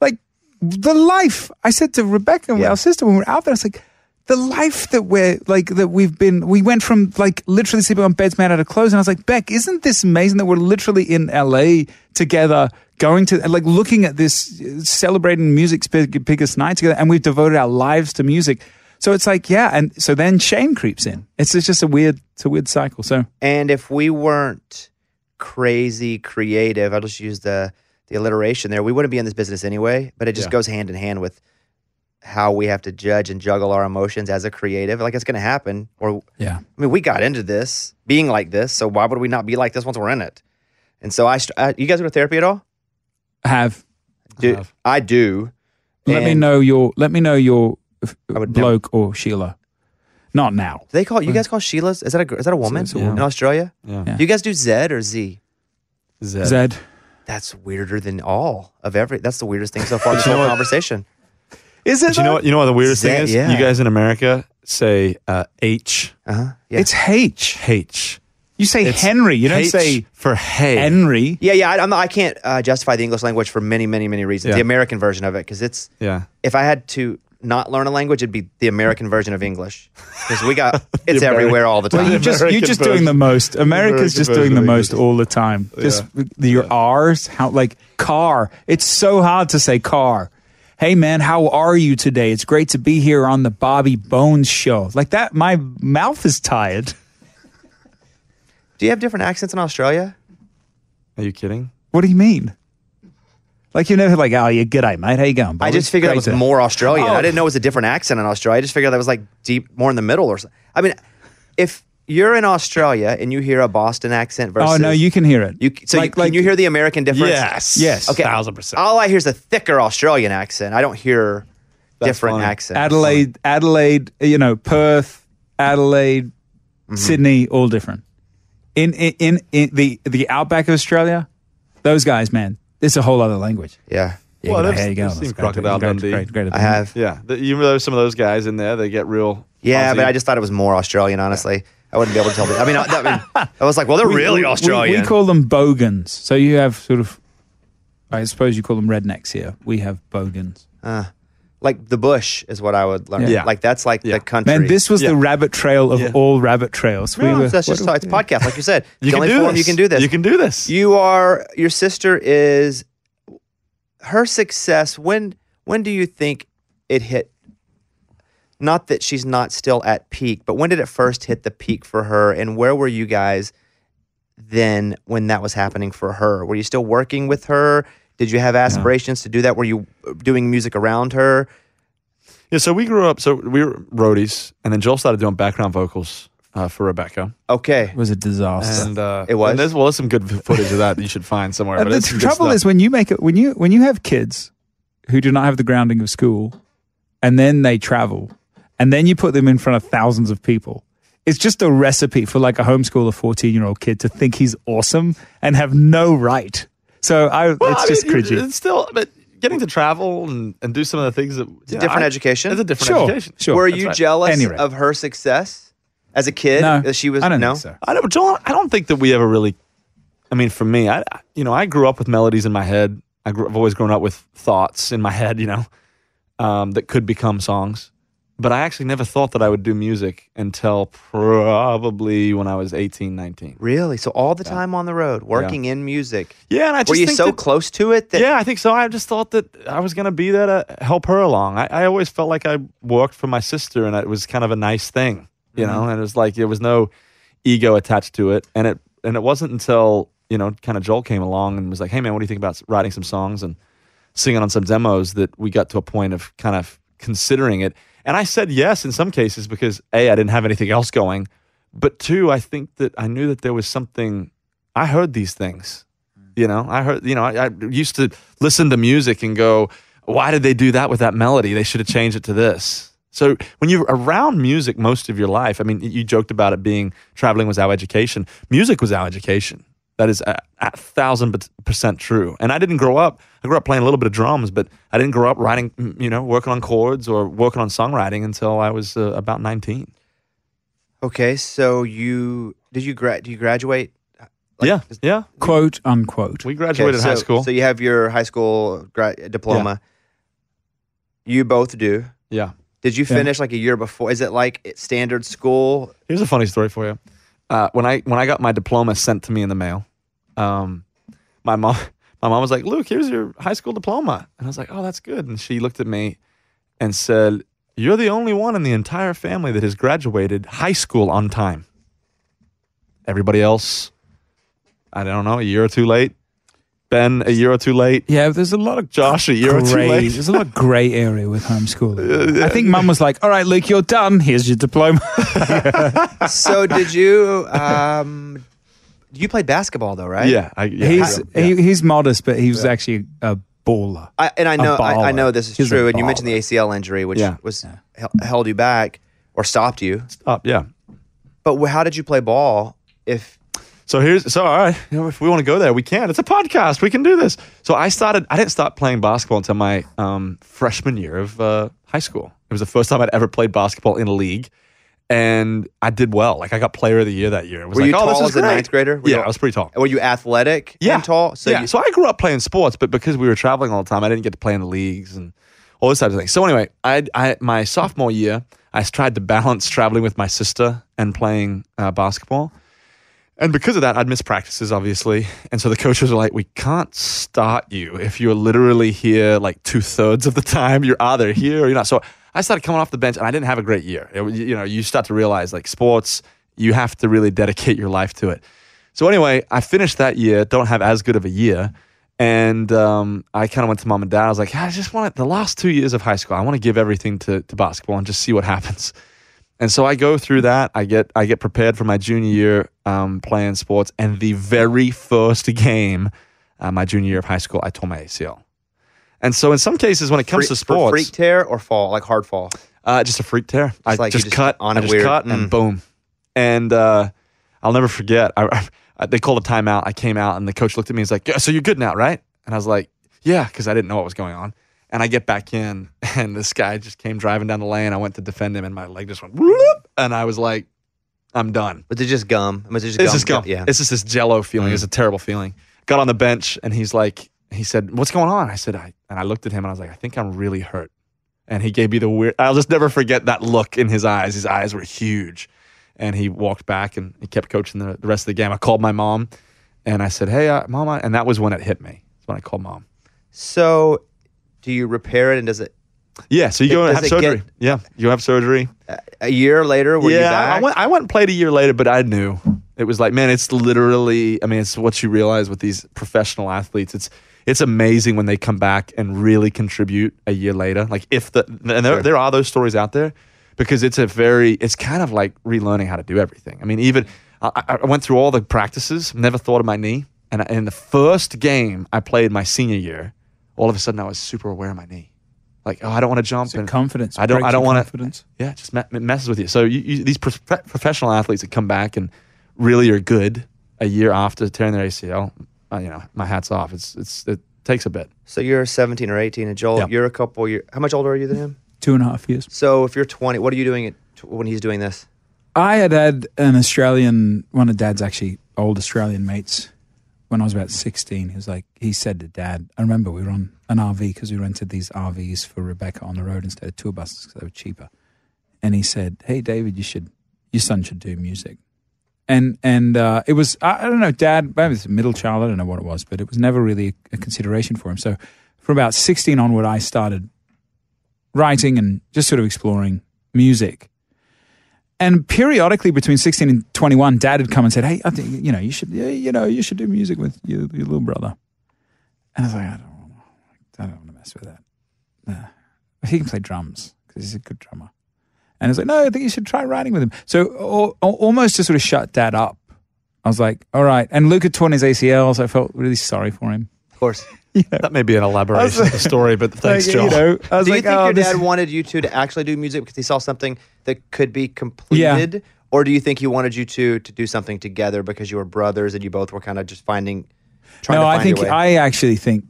like the life. I said to Rebecca, Yeah. our sister, when we were out there, I was like. The life that we're like that we've been we went from like literally sleeping on beds made out of clothes and I was like Beck isn't this amazing that we're literally in LA together going to like looking at this celebrating music's big, biggest night together and we've devoted our lives to music so it's like yeah and so then shame creeps in it's, it's just a weird it's a weird cycle so and if we weren't crazy creative, I'll just use the the alliteration there. We wouldn't be in this business anyway. But it just Yeah. goes hand in hand with how we have to judge and juggle our emotions as a creative. Like it's going to happen. Or yeah I mean, we got into this being like this, so why would we not be like this once we're in it? And so I, st- I you guys go to therapy at all? have Do have. I do? let me know your let me know your f- I would never- bloke or Sheila not now Do they call you guys call Sheila's? Is that a gr- is that a woman it's a in. Australia? Yeah. Yeah. Do you guys do Zed or Z? Zed. Zed That's weirder than all of every. That's the weirdest thing so far in this (laughs) whole conversation. Is it But you know what? You know what the weirdest thing is? yeah. You guys in America say uh, H. Uh-huh. Yeah. It's H. H. You say It's Henry. You don't H say for hey. Henry. yeah, yeah. I, I'm not, I can't uh, justify the English language for many, many, many reasons. Yeah. The American version of it, because it's Yeah. if I had to not learn a language, it'd be the American version of English because we got (laughs) it's everywhere all the time. Well, you just you're American just doing the most. America's American just doing the of most English. all the time. Just the, your R's. How like car. It's so hard to say car. Hey man, how are you today? It's great to be here on the Bobby Bones show. Like that, my mouth is tired. Do you have different accents in Australia? Are you kidding? What do you mean? Like you know, like, oh, you g'day, mate. How you going? Bobby? I just figured that Great was to- more Australian. Oh. I didn't know it was a different accent in Australia. I just figured that was like deep, more in the middle or something. I mean, if you're in Australia and you hear a Boston accent versus Oh no, you can hear it. you so like, you, can you hear the American difference? Yes. Yes. Okay. Thousand percent. All I hear is a thicker Australian accent. I don't hear That's different funny. accents. Adelaide, Adelaide, you know, Perth, Adelaide, Mm-hmm. Sydney, all different. In, in in in the the outback of Australia, those guys, man, it's a whole other language. Yeah. Yeah, Well, g'day, they've- how you going? they've seen Crocodile Great, Dundee. Great, great, I have. Yeah. The, you know some of those guys in there, they get real. Yeah, Aussie. but I just thought it was more Australian, honestly. I wouldn't be able to tell. The, I mean, I, I mean, I was like, well, they're We- really we- Australian. We, call them bogans. So you have sort of, I suppose you call them rednecks here. We have bogans. Uh, like the bush is what I would learn. Yeah. Like that's like Yeah. the country. Man, this was Yeah. the rabbit trail of Yeah. all rabbit trails. We No, were- that's just what- it's podcast, like you said. (laughs) You can do this. you can do this. You can do this. You are your sister is her success. When when do you think it hit? Not that she's not still at peak, but when did it first hit the peak for her? And where were you guys then when that was happening for her? Were you still working with her? Did you have aspirations to do that? Were you doing music around her? Yeah, so we grew up. So we were roadies, and then Joel started doing background vocals uh, for Rebecca. Okay. It was a disaster. And uh, It was? And there's, well, there's some good footage of that that you should find somewhere. And but the it's trouble stuff. is when you make it when you when you have kids who do not have the grounding of school, and then they travel, and then you put them in front of thousands of people. It's just a recipe for like a homeschooler fourteen year old kid to think he's awesome and have no right. So I, Well, it's I just mean, cringy. It's still, but getting to travel and, and do some of the things that It's a different education. It's a different Sure, education. sure. Were That's you right. jealous Any rate. of her success as a kid? no, that she was I don't no. think so. I don't, Joel, I don't think that we ever really. I mean, for me, I I- you know I grew up with melodies in my head. I grew, I've always grown up with thoughts in my head, you know, um, that could become songs. But I actually never thought that I would do music until probably when I was 18, 19. Really? So all the time on the road, working in music. Yeah, and I just Were you so that- close to it that yeah, I think so. I just thought that I was going to be there to help her along. I, I always felt like I worked for my sister, and it was kind of a nice thing, you mm-hmm. know. And it was like there was no ego attached to it, and it and it wasn't until you know, kind of Joel came along and was like, "Hey, man, what do you think about writing some songs and singing on some demos?" That we got to a point of kind of considering it, and I said yes in some cases because a I didn't have anything else going, but two I think that I knew that there was something. I heard these things. Mm. You know, I heard, you know, I, I used to listen to music and go, why did they do that with that melody? They should have changed it to this. So when you're around music most of your life, I mean, you joked about it being traveling was our education. Music was our education. That is a, a thousand percent true. And I didn't grow up. I grew up playing a little bit of drums, but I didn't grow up writing, you know, working on chords or working on songwriting until I was uh, about 19. Okay, so you did you gra- do you graduate? Like, yeah, is- yeah. Quote unquote. We Okay, graduated so, high school. So you have your high school gra- diploma. You both do. yeah. Did you Yeah. finish like a year before? Is it like standard school? Here's a funny story for you. Uh, when I when I got my diploma sent to me in the mail, um, my mom (laughs) my mom was like, "Luke, here's your high school diploma," and I was like, "Oh, that's good." And she looked at me and said, "You're the only one in the entire family that has graduated high school on time. Everybody else, I don't know, a year or two late. Ben, a year or two late. Yeah, there's a lot of Josh, a year or two gray. late. There's a lot of grey area with homeschooling. (laughs) I think mum was like, "All right, Luke, you're done. Here's your diploma." (laughs) so did you? Um, you played basketball though, right? Yeah, I, yeah, he's yeah. He, he's modest, but he was actually a baller. I, and I know I, I know this is He's true. And you mentioned the. ACL injury, which Yeah. was hel- held you back or stopped you. Stop, yeah. But how did you play ball? If So here's so all right. You know, if we want to go there, we can. It's a podcast. We can do this. So I started. I didn't start playing basketball until my um, freshman year of uh, high school. It was the first time I'd ever played basketball in a league, and I did well. Like I got Player of the Year that year. It was Were like, you oh, tall as a ninth grader? Were yeah, you- I was pretty tall. Were you athletic Yeah, and tall? So yeah. you, so I grew up playing sports, but because we were traveling all the time, I didn't get to play in the leagues and all this type of thing. So anyway, I, I my sophomore year, I tried to balance traveling with my sister and playing uh, basketball. And because of that, I'd miss practices, obviously. And so the coaches were like, we can't start you if you're literally here like two thirds of the (laughs) time. You're either here or you're not. So I started coming off the bench and I didn't have a great year. It you know, you start to realize like sports, you have to really dedicate your life to it. So anyway, I finished that year, don't have as good of a year. And um, I kind of went to mom and dad. I was like, I just want the last two years of high school. I want to give everything to, to basketball and just see what happens. And so I go through that. I get I get prepared for my junior year um, playing sports, and the very first (laughs) game, uh, my junior year of high school, I tore my ACL. And so in some cases, when it comes Freak- to sports, freak tear or fall, like hard fall. uh, just a freak tear. I like just, just cut on I it just weird. cut Mm. and boom. And uh, I'll never forget. I, (laughs) I, they called a timeout. I came out and the coach looked at me. He's like, "Yeah, "So you're good now, right?" And I was like, "Yeah," because I didn't know what was going on. And I get back in, (laughs) and this guy just came driving down the lane. I went to defend him, and my leg just went, whoop, and I was like, "I'm done." Was it just gum? Was it just It's gum? just gum. Yeah. It's just this jello feeling. It's a terrible feeling. Got on the bench and he's like, he said, "What's going on?" I said, "I," and I looked at him and I was like, "I think I'm really hurt." And he gave me the weird. I'll just never forget that look in his eyes. His eyes were huge, and he walked back and he kept coaching the, the rest of the game. I called my mom, and I said, "Hey, uh, mama," and that was when it hit me. That's when I called mom. so, do you repair it and does it Yeah, so you go and have it get- surgery. yeah, you have surgery. a year later? Were you yeah, back? I went. I went and played a year later, but I knew it was like, man, it's literally. I mean, it's what you realize with these professional athletes. It's it's amazing when they come back and really contribute a year later. Like if the and there, Sure. there are those stories out there because it's a very it's kind of like relearning how to do everything. I mean, even I, I I went through all the practices, never thought of my knee, and in the first game I played my senior year, all of a sudden I was super aware of my knee. Like, oh, I don't want to jump. It's and confidence. I don't. breaks I don't want to. confidence. Yeah, it just messes with you. So you, you, these prof- professional athletes that come back and really are good a year after tearing their ACL, uh, you know, my hats off. It's it's it takes a bit. So you're 17 or 18, and Joel, Yeah. you're a couple years. How much older are you than him? Two and a half years. So if you're 20, what are you doing at, when he's doing this? I had had an Australian, one of Dad's actually old Australian mates when I was about 16. He was like, he said to Dad, I remember we were on an RV because we rented these RVs for Rebecca on the road instead of tour buses because they were cheaper. And he said, Hey, David, you should, your son should do music. And and uh, it was I, I don't know, Dad. Maybe it's a middle child. I don't know what it was, but it was never really a, consideration for him. So from about sixteen onward, I started writing and just sort of exploring music. And periodically between 16 and 21, dad had come and said, Hey, I think, you know, you should, you know, you should do music with your, your little brother. And I was like, I don't, I don't want to mess with that. Nah. He can play drums because he's a good drummer. And I was like, no, I think you should try writing with him. So al- al- almost to sort of shut dad up, I was like, all right. And Luke had torn his ACL, so I felt really sorry for him. Of course. (laughs) That may be an elaboration of the story, but (laughs) thanks, Like, Joel. You know, I was do you like, think oh, your this- dad wanted you two to actually do music because he saw something that could be completed? Yeah. Or do you think he wanted you two to do something together because you were brothers and you both were kind of just finding, trying no, to find I think your way? I actually think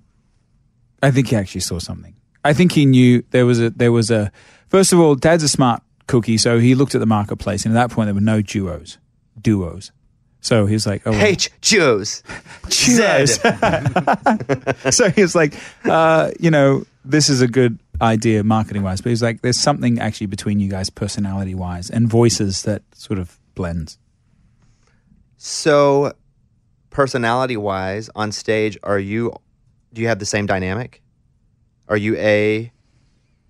I think he actually saw something. I think he knew there was a there was a first of all, Dad's a smart cookie, so he looked at the marketplace, and at that point there were no duos, duos. So he was like, "Oh, H. Joe's. duos." so he was like, uh, "You know, this is a good idea marketing wise," but he's like, "There's something actually between you guys, personality wise, and voices that sort of blends." So, personality wise, on stage, are you, do you have the same dynamic? Are you A?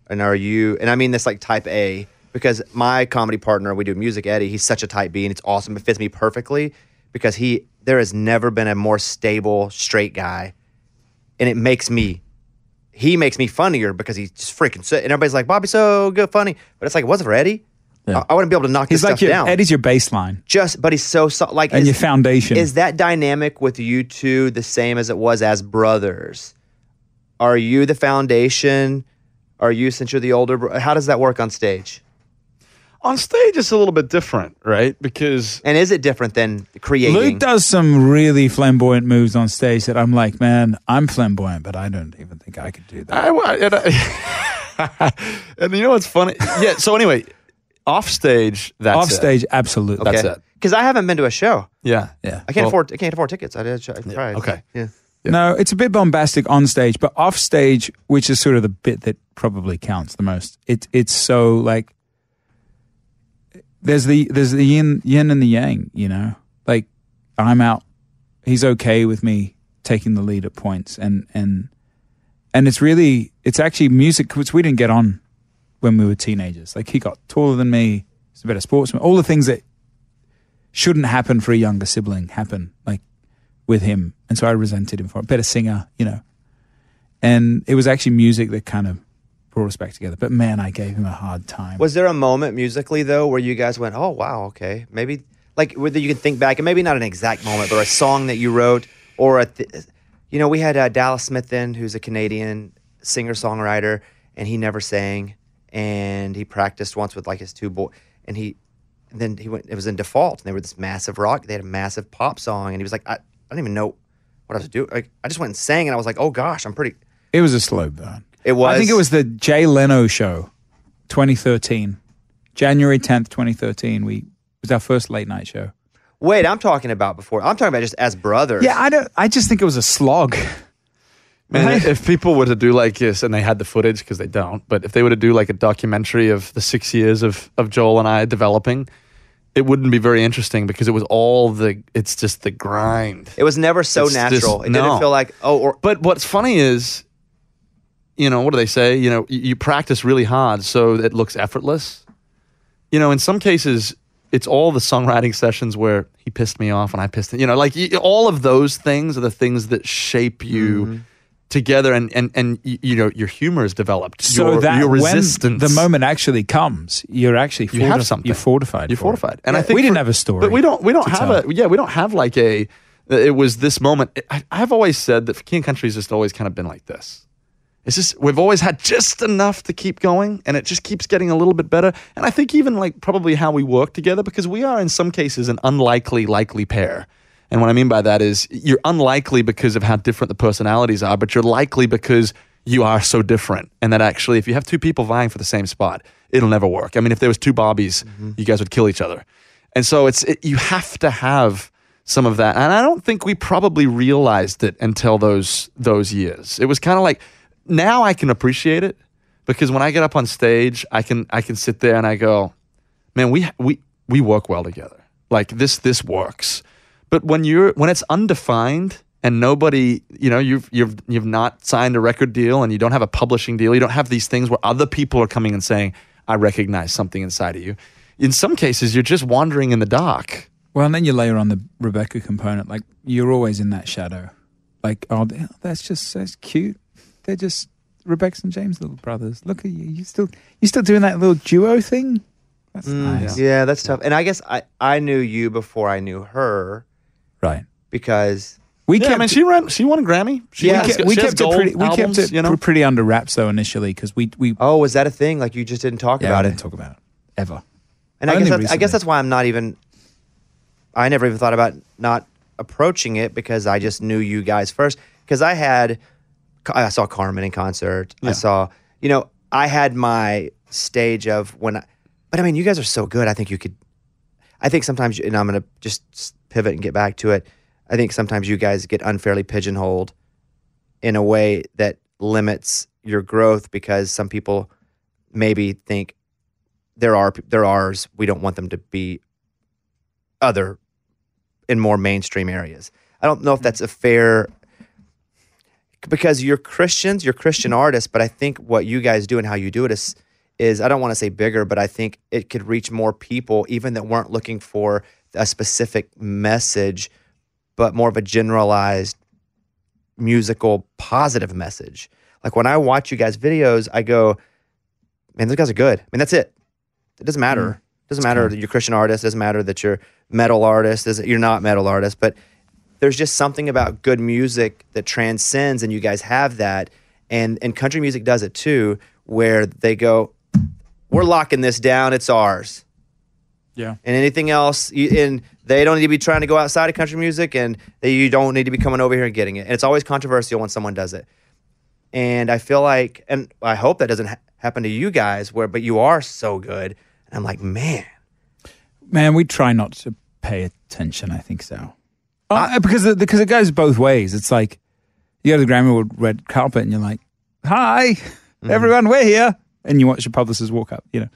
And are you, and I mean this like type A, because my comedy partner, we do music, Eddie, he's such a type B and it's awesome. It fits me perfectly because he, there has never been a more stable, straight guy. And it makes me, he makes me funnier because he's just freaking sick. And everybody's like, Bobby's so good, funny. But it's like, it wasn't for Eddie. Yeah. I, I wouldn't be able to knock He's this like stuff your down Eddie's your baseline just but he's so, so like and is- your foundation. is that dynamic with you two the same as it was as brothers are you the foundation are you since you're the older how does that work on stage On stage, it's a little bit different, right? Because and is it different than creating Luke does some really flamboyant moves on stage that I'm like, man, I'm flamboyant, but I don't even think I could do that. I, I, and I- (laughs) and you know what's funny? Yeah. So anyway, off stage, that's Off stage, absolutely. That's it. Because I haven't been to a show. Yeah. Yeah. I can't Well- afford. I can't afford tickets. I did. I tried. okay. Yeah. No, it's a bit bombastic on stage, but off stage, which is sort of the bit that probably counts the most. It it's so like there's the there's the yin yin and the yang, you know. Like I'm out, he's okay with me taking the lead at points, and and and it's really it's actually music which we didn't get on when we were teenagers. Like he got taller than me, he's a better sportsman. All the things that shouldn't happen for a younger sibling happen. Like with him, and so I resented him for it. Better singer, you know. And it was actually music that kind of brought us back together. But man, I gave him a hard time. Was there a moment musically though where you guys went, "Oh wow, okay, maybe like whether you can think back and maybe not an exact moment, but a song that you wrote or a, th- you know, we had uh, Dallas Smith in, who's a Canadian singer songwriter, and he never sang, and he practiced once with like his two boys, and he, and then he went. It was in default, and they were this massive rock. They had a massive pop song, and he was like, I, I don't even know what I was doing. Like, I just went and sang, and I was like, oh gosh, I'm pretty. It was a slow burn. It was. I think it was the Jay Leno show, 2013, January 10th, 2013. We it was our first late night show. Wait, I'm talking about before. I'm talking about just as brothers. Yeah, I don't. I just think it was a slog. (laughs) Man, Right? if people were to do like this, and they had the footage because they don't, but if they were to do like a documentary of the six years of of Joel and I developing, it wouldn't be very interesting because it was all the. It's just the grind. It was never so It's just- natural. it no. didn't feel like oh, or But what's funny is, you know, what do they say? You know, you, you practice really hard so it looks effortless. You know, in some cases, it's all the songwriting sessions where he pissed me off and I pissed him. You know, like all of those things are the things that shape you Mm-hmm. together, and and and you know, your humor is developed. So your, that your when the moment actually comes, you're actually you have something. You're fortified. You're for fortified. And I think we didn't for- have a story. but we don't. We don't have tell. a. Yeah, we don't have like a. It was this moment. I, I've always said that King Country's just always kind of been like this. It's just we've always had just enough to keep going, and it just keeps getting a little bit better. And I think even like probably how we work together because we are in some cases an unlikely likely pair. And what I mean by that is you're unlikely because of how different the personalities are, but you're likely because you are so different. And that actually, if you have two people vying for the same spot, it'll never work. I mean, if there was two Bobbies, mm-hmm. you guys would kill each other. And so it's it, you have to have some of that. And I don't think we probably realized it until those those years. It was kind of like now I can appreciate it because when I get up on stage, I can I can sit there and I go, man, we we we work well together. Like this this works. But when you're when it's undefined and nobody, you know, you've you've you've not signed a record deal and you don't have a publishing deal, you don't have these things where other people are coming and saying, "I recognize something inside of you." In some cases, you're just wandering in the dark. Well, and then you layer on the Rebecca component. Like you're always in that shadow. Like, oh, that's just that's cute. They're just Rebecca St. James, little brothers. Look at you. You still you still doing that little duo thing? That's mm, nice. yeah, that's tough. And I guess I I knew you before I knew her Right. because We Yeah, kept I mean, she ran. She won a Grammy. She Yeah. we kept, we she kept it gold pretty. We albums, kept it you know. pretty under wraps though initially because we we oh, was that a thing? Like you just didn't talk yeah, about we it. didn't talk about it ever. And I guess that's, I guess that's why I'm not even. I never even thought about not approaching it because I just knew you guys first. Because I had, I saw Carman in concert. I saw, you know, I had my stage of when I, but I mean, you guys are so good. I think you could. I think sometimes, you- and I'm gonna just pivot and get back to it. I think sometimes you guys get unfairly pigeonholed in a way that limits your growth because some people maybe think there are there ours. We don't want them to be other in more mainstream areas. I don't know if mm-hmm. that's a fair because you're Christians, you're Christian artists, but I think what you guys do and how you do it is is I don't want to say bigger, but I think it could reach more people even that weren't looking for a specific message, but more of a generalized musical positive message. Like when I watch you guys' videos, I go, man, those guys are good. I mean, that's it. It doesn't matter. It doesn't matter that you're Christian artist. It doesn't matter that you're metal artist. Doesn't- You're not metal artist, but there's just something about good music that transcends, and you guys have that. And and country music does it too, where they go, we're locking this down. It's ours. Yeah. And anything else, you, and they don't need to be trying to go outside of country music, and they, you don't need to be coming over here and getting it. And it's always controversial when someone does it. And I feel like, and I hope that doesn't ha- happen to you guys where but you are so good. And I'm like, man, Man, we try not to pay attention. I think so, uh, because it, because it goes both ways. It's like you go to the Grammy red carpet and you're like, "Hi, everyone, we're here," and you watch your publicist walk up, you know.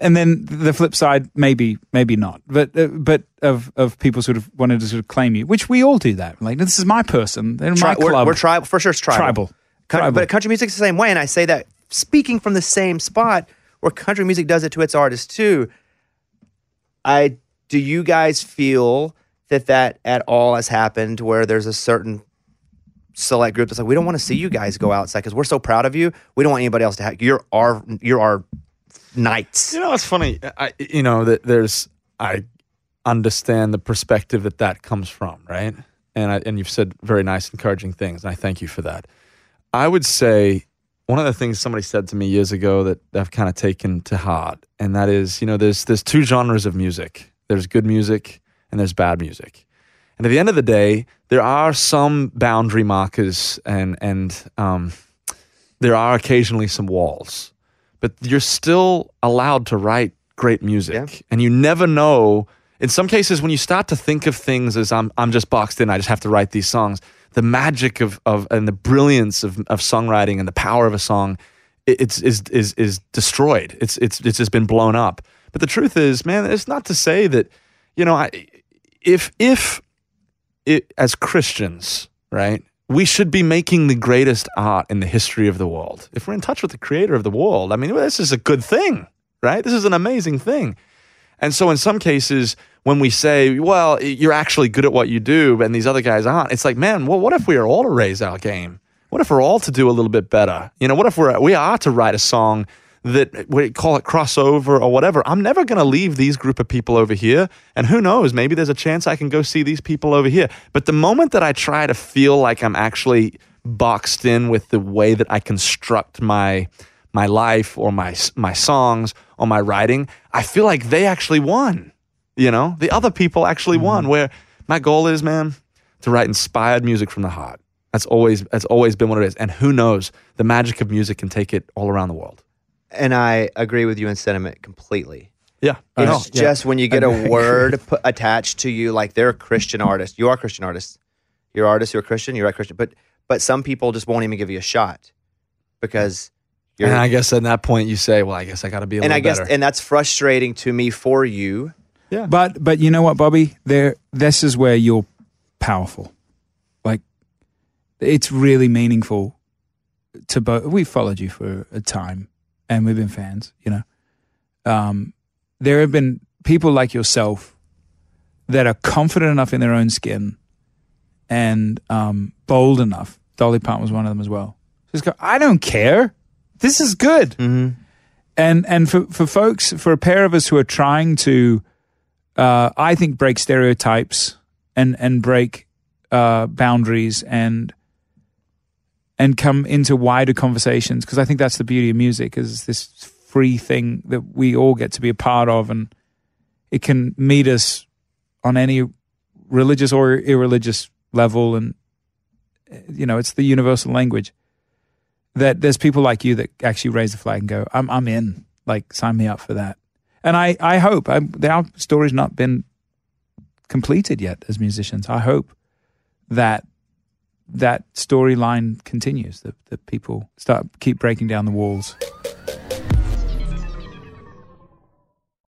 And then the flip side, maybe, maybe not, but uh, but of of people sort of wanting to sort of claim you, which we all do that. Like this is my person, they're Tri- my we're, club. we're tribal for sure. It's tribal. Tribal. Coun- Tribal. But country music's the same way, and I say that speaking from the same spot where country music does it to its artists too. I do you guys feel that that at all has happened where there's a certain select group that's like we don't want to see you guys go outside because we're so proud of you. We don't want anybody else to have you're our you're our knights. You know, it's funny. I, you know, that there's, I understand the perspective that that comes from, right? And I, and you've said very nice, encouraging things, and I thank you for that. I would say one of the things somebody said to me years ago that I've kind of taken to heart, and that is, you know, there's there's two genres of music. There's good music and there's bad music. And at the end of the day, there are some boundary markers, and and um, there are occasionally some walls but you're still allowed to write great music. Yeah. And you never know. In some cases, when you start to think of things as I'm, I'm just boxed in, I just have to write these songs, the magic of, of and the brilliance of, of songwriting and the power of a song it's, is, is, is destroyed. It's, it's, it's just been blown up. But the truth is, man, it's not to say that, you know, I, if, if it, as Christians, right, we should be making the greatest art in the history of the world. If we're in touch with the creator of the world, I mean, this is a good thing, right? This is an amazing thing. And so, in some cases, when we say, well, you're actually good at what you do, and these other guys aren't, it's like, man, well, what if we are all to raise our game? What if we're all to do a little bit better? You know, what if we're, we are to write a song that we call it crossover or whatever? I'm never going to leave these group of people over here. And who knows, maybe there's a chance I can go see these people over here. But the moment that I try to feel like I'm actually boxed in with the way that I construct my my life or my my songs or my writing, I feel like they actually won. You know, the other people actually mm-hmm. won. Where my goal is, man, to write inspired music from the heart. That's always that's always been what it is. And who knows, the magic of music can take it all around the world. And I agree with you in sentiment completely. Yeah, It's just when you get a word (laughs) put, attached to you, like they're a Christian artist. You are a Christian artist. You're an artist. You're a Christian. You're a Christian. But but some people just won't even give you a shot because you're. And I guess at that point you say, well, I guess I got to be a and little I guess better. and that's frustrating to me for you. Yeah. But but you know what, Bobby? There, this is where you're powerful. Like, it's really meaningful to both. We followed you for a time, and we've been fans. You know, um, there have been people like yourself that are confident enough in their own skin and um, bold enough. Dolly Parton was one of them as well. Just go. I don't care. This is good. and and for for folks, for a pair of us who are trying to uh, I think break stereotypes and and break uh, boundaries and and come into wider conversations because I think that's the beauty of music is this free thing that we all get to be a part of and it can meet us on any religious or irreligious level and uh, you know it's the universal language. That there's people like you that actually raise the flag and go I'm I'm in. Like sign me up for that. And I, I hope I, our story's not been completed yet as musicians. I hope that that storyline continues. That that people start keep breaking down the walls.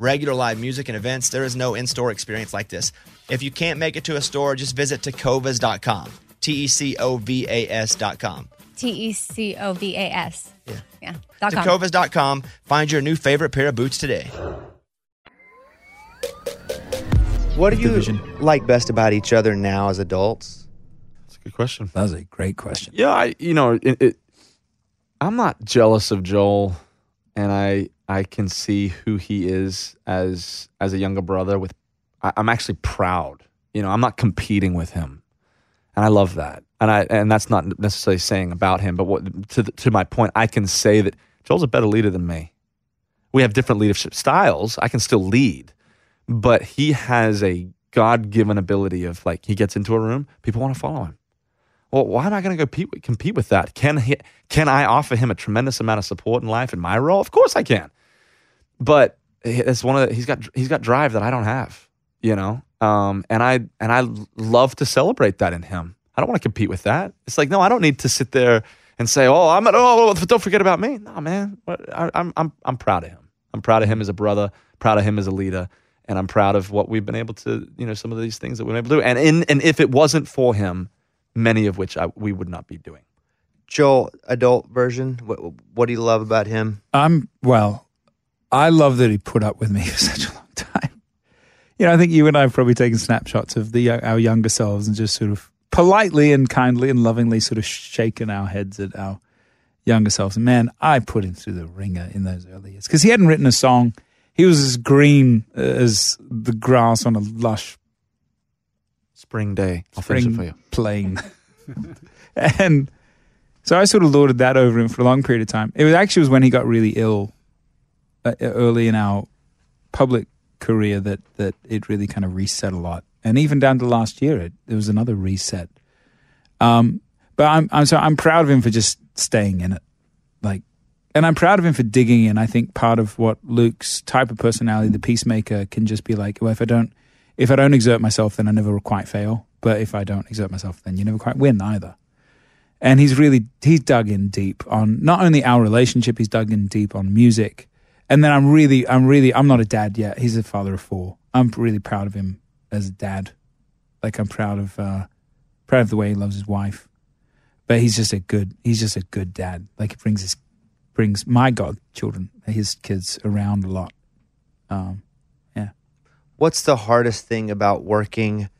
Regular live music and events, there is no in store experience like this. If you can't make it to a store, just visit tecovas.com. T E C O V A S.com. T E C O V A S. Yeah. Yeah. Dot com. Tecovas.com. Find your new favorite pair of boots today. What do you Division. like best about each other now as adults? That's a good question. That was a great question. Yeah, I you know it, it, I'm not jealous of Joel, and I I can see who he is as as a younger brother. With I, I'm actually proud. You know, I'm not competing with him, and I love that. And I and that's not necessarily saying about him, but what to to my point, I can say that Joel's a better leader than me. We have different leadership styles. I can still lead, but he has a God given ability of like he gets into a room, people want to follow him. Well, why am I going to go compete, compete with that? Can he, can I offer him a tremendous amount of support in life in my role? Of course I can. But it's one of the, he's got he's got drive that I don't have, you know. Um, and I and I love to celebrate that in him. I don't want to compete with that. It's like no, I don't need to sit there and say, oh, I'm oh, don't forget about me. No, man, I, I'm I'm I'm proud of him. I'm proud of him as a brother. Proud of him as a leader. And I'm proud of what we've been able to, you know, some of these things that we've been able to do. And in and if it wasn't for him, many of which I, we would not be doing. Joel, adult version. What, what do you love about him? I'm well. I love that he put up with me (laughs) for such a long time. You know, I think you and I have probably taken snapshots of the our younger selves and just sort of politely and kindly and lovingly sort of shaken our heads at our younger selves. And man, I put him through the ringer in those early years because he hadn't written a song. He was as green as the grass on a lush Spring day. I'll finish it for you. plain. (laughs) and so I sort of lorded that over him for a long period of time. It was actually was when he got really ill uh, early in our public career that that it really kind of reset a lot. And even down to last year, it there was another reset. Um, but I'm I'm so I'm proud of him for just staying in it, like, and I'm proud of him for digging in. I think part of what Luke's type of personality, the peacemaker, can just be like, well, if I don't if I don't exert myself, then I never quite fail. But if I don't exert myself, then you never quite win either. And he's really he's dug in deep on not only our relationship, he's dug in deep on music. And then I'm really, I'm really, I'm not a dad yet. He's a father of four. I'm really proud of him as a dad. Like I'm proud of, uh, proud of the way he loves his wife. But he's just a good, he's just a good dad. Like he brings his, brings my godchildren, his kids around a lot. Um, yeah. What's the hardest thing about working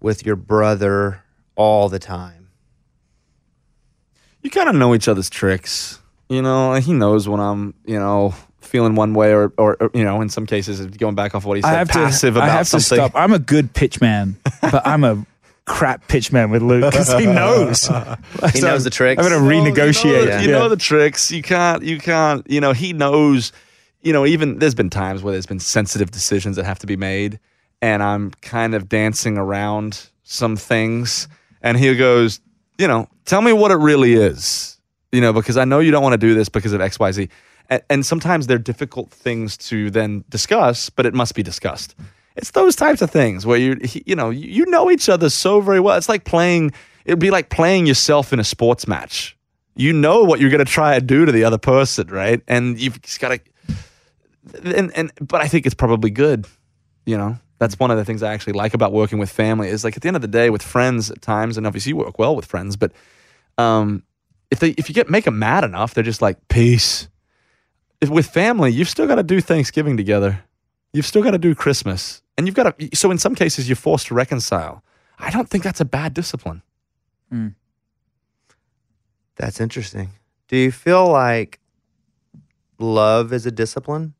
with your brother all the time? You kind of know each other's tricks. You know, he knows when I'm, you know, feeling one way or, or, or, you know, in some cases, going back off what he said, I have passive to, about I have something. to stop. I'm a good pitch man, but I'm a crap pitch man with Luke because he knows. (laughs) He knows the tricks. I'm going to Well, You know, renegotiate. the, you know the tricks. You can't. You can't. You know he knows. You know even there's been times where there's been sensitive decisions that have to be made, and I'm kind of dancing around some things, and he goes, you know, tell me what it really is, you know, because I know you don't want to do this because of X, Y, Z, and, and sometimes they're difficult things to then discuss, but it must be discussed. It's those types of things where you you know you know each other so very well. It's like playing. It'd be like playing yourself in a sports match. You know what you're going to try and do to the other person, right? And you've just got to. And and but I think it's probably good. You know, that's one of the things I actually like about working with family is like at the end of the day with friends at times, and obviously you work well with friends, but um, if they if you get make them mad enough, they're just like peace. If with family, you've still got to do Thanksgiving together. You've still got to do Christmas, and you've got to. So in some cases, you're forced to reconcile. I don't think that's a bad discipline. That's interesting. Do you feel like love is a discipline?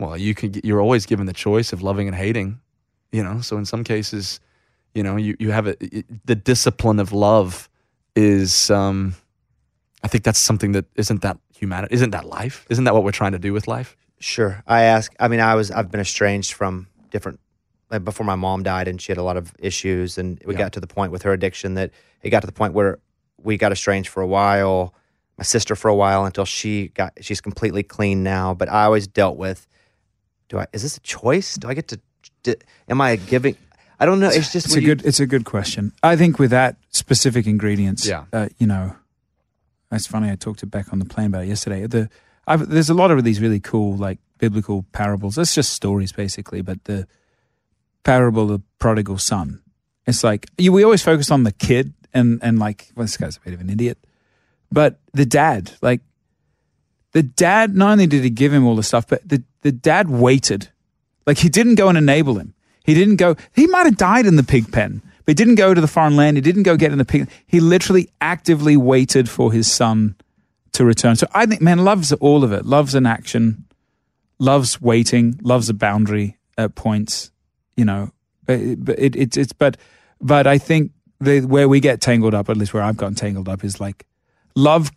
Well, you can. You're always given the choice of loving and hating. You know, so in some cases, you know, you you have a the discipline of love is. um I think that's something that isn't that humanity. Isn't that life? Isn't that what we're trying to do with life? Sure. I ask. I mean, I was. I've been estranged from different like before my mom died and she had a lot of issues and we Yeah. got to the point with her addiction that it got to the point where we got estranged for a while my sister for a while until she got she's completely clean now but i always dealt with do i is this a choice do i get to d am i giving i don't know it's just It's a you- good. It's a good question. I think with that specific ingredients, Yeah. uh, you know, it's funny. I talked to Beck on the plane about it yesterday. The I've, there's a lot of these really cool like biblical parables. It's just stories basically, but the parable of the prodigal son. It's like you, we always focus on the kid and and like well, this guy's a bit of an idiot, but the dad, like the dad, not only did he give him all the stuff, but the the dad waited. Like he didn't go and enable him. He didn't go. He might have died in the pig pen, but he didn't go to the foreign land. He didn't go get in the pig. He literally actively waited for his son to return. So I think, man, love's all of it. Love's an action. Love's waiting. Love's a boundary at points. You know, but it, it, it's but but I think the where we get tangled up, at least where I've gotten tangled up, is like love.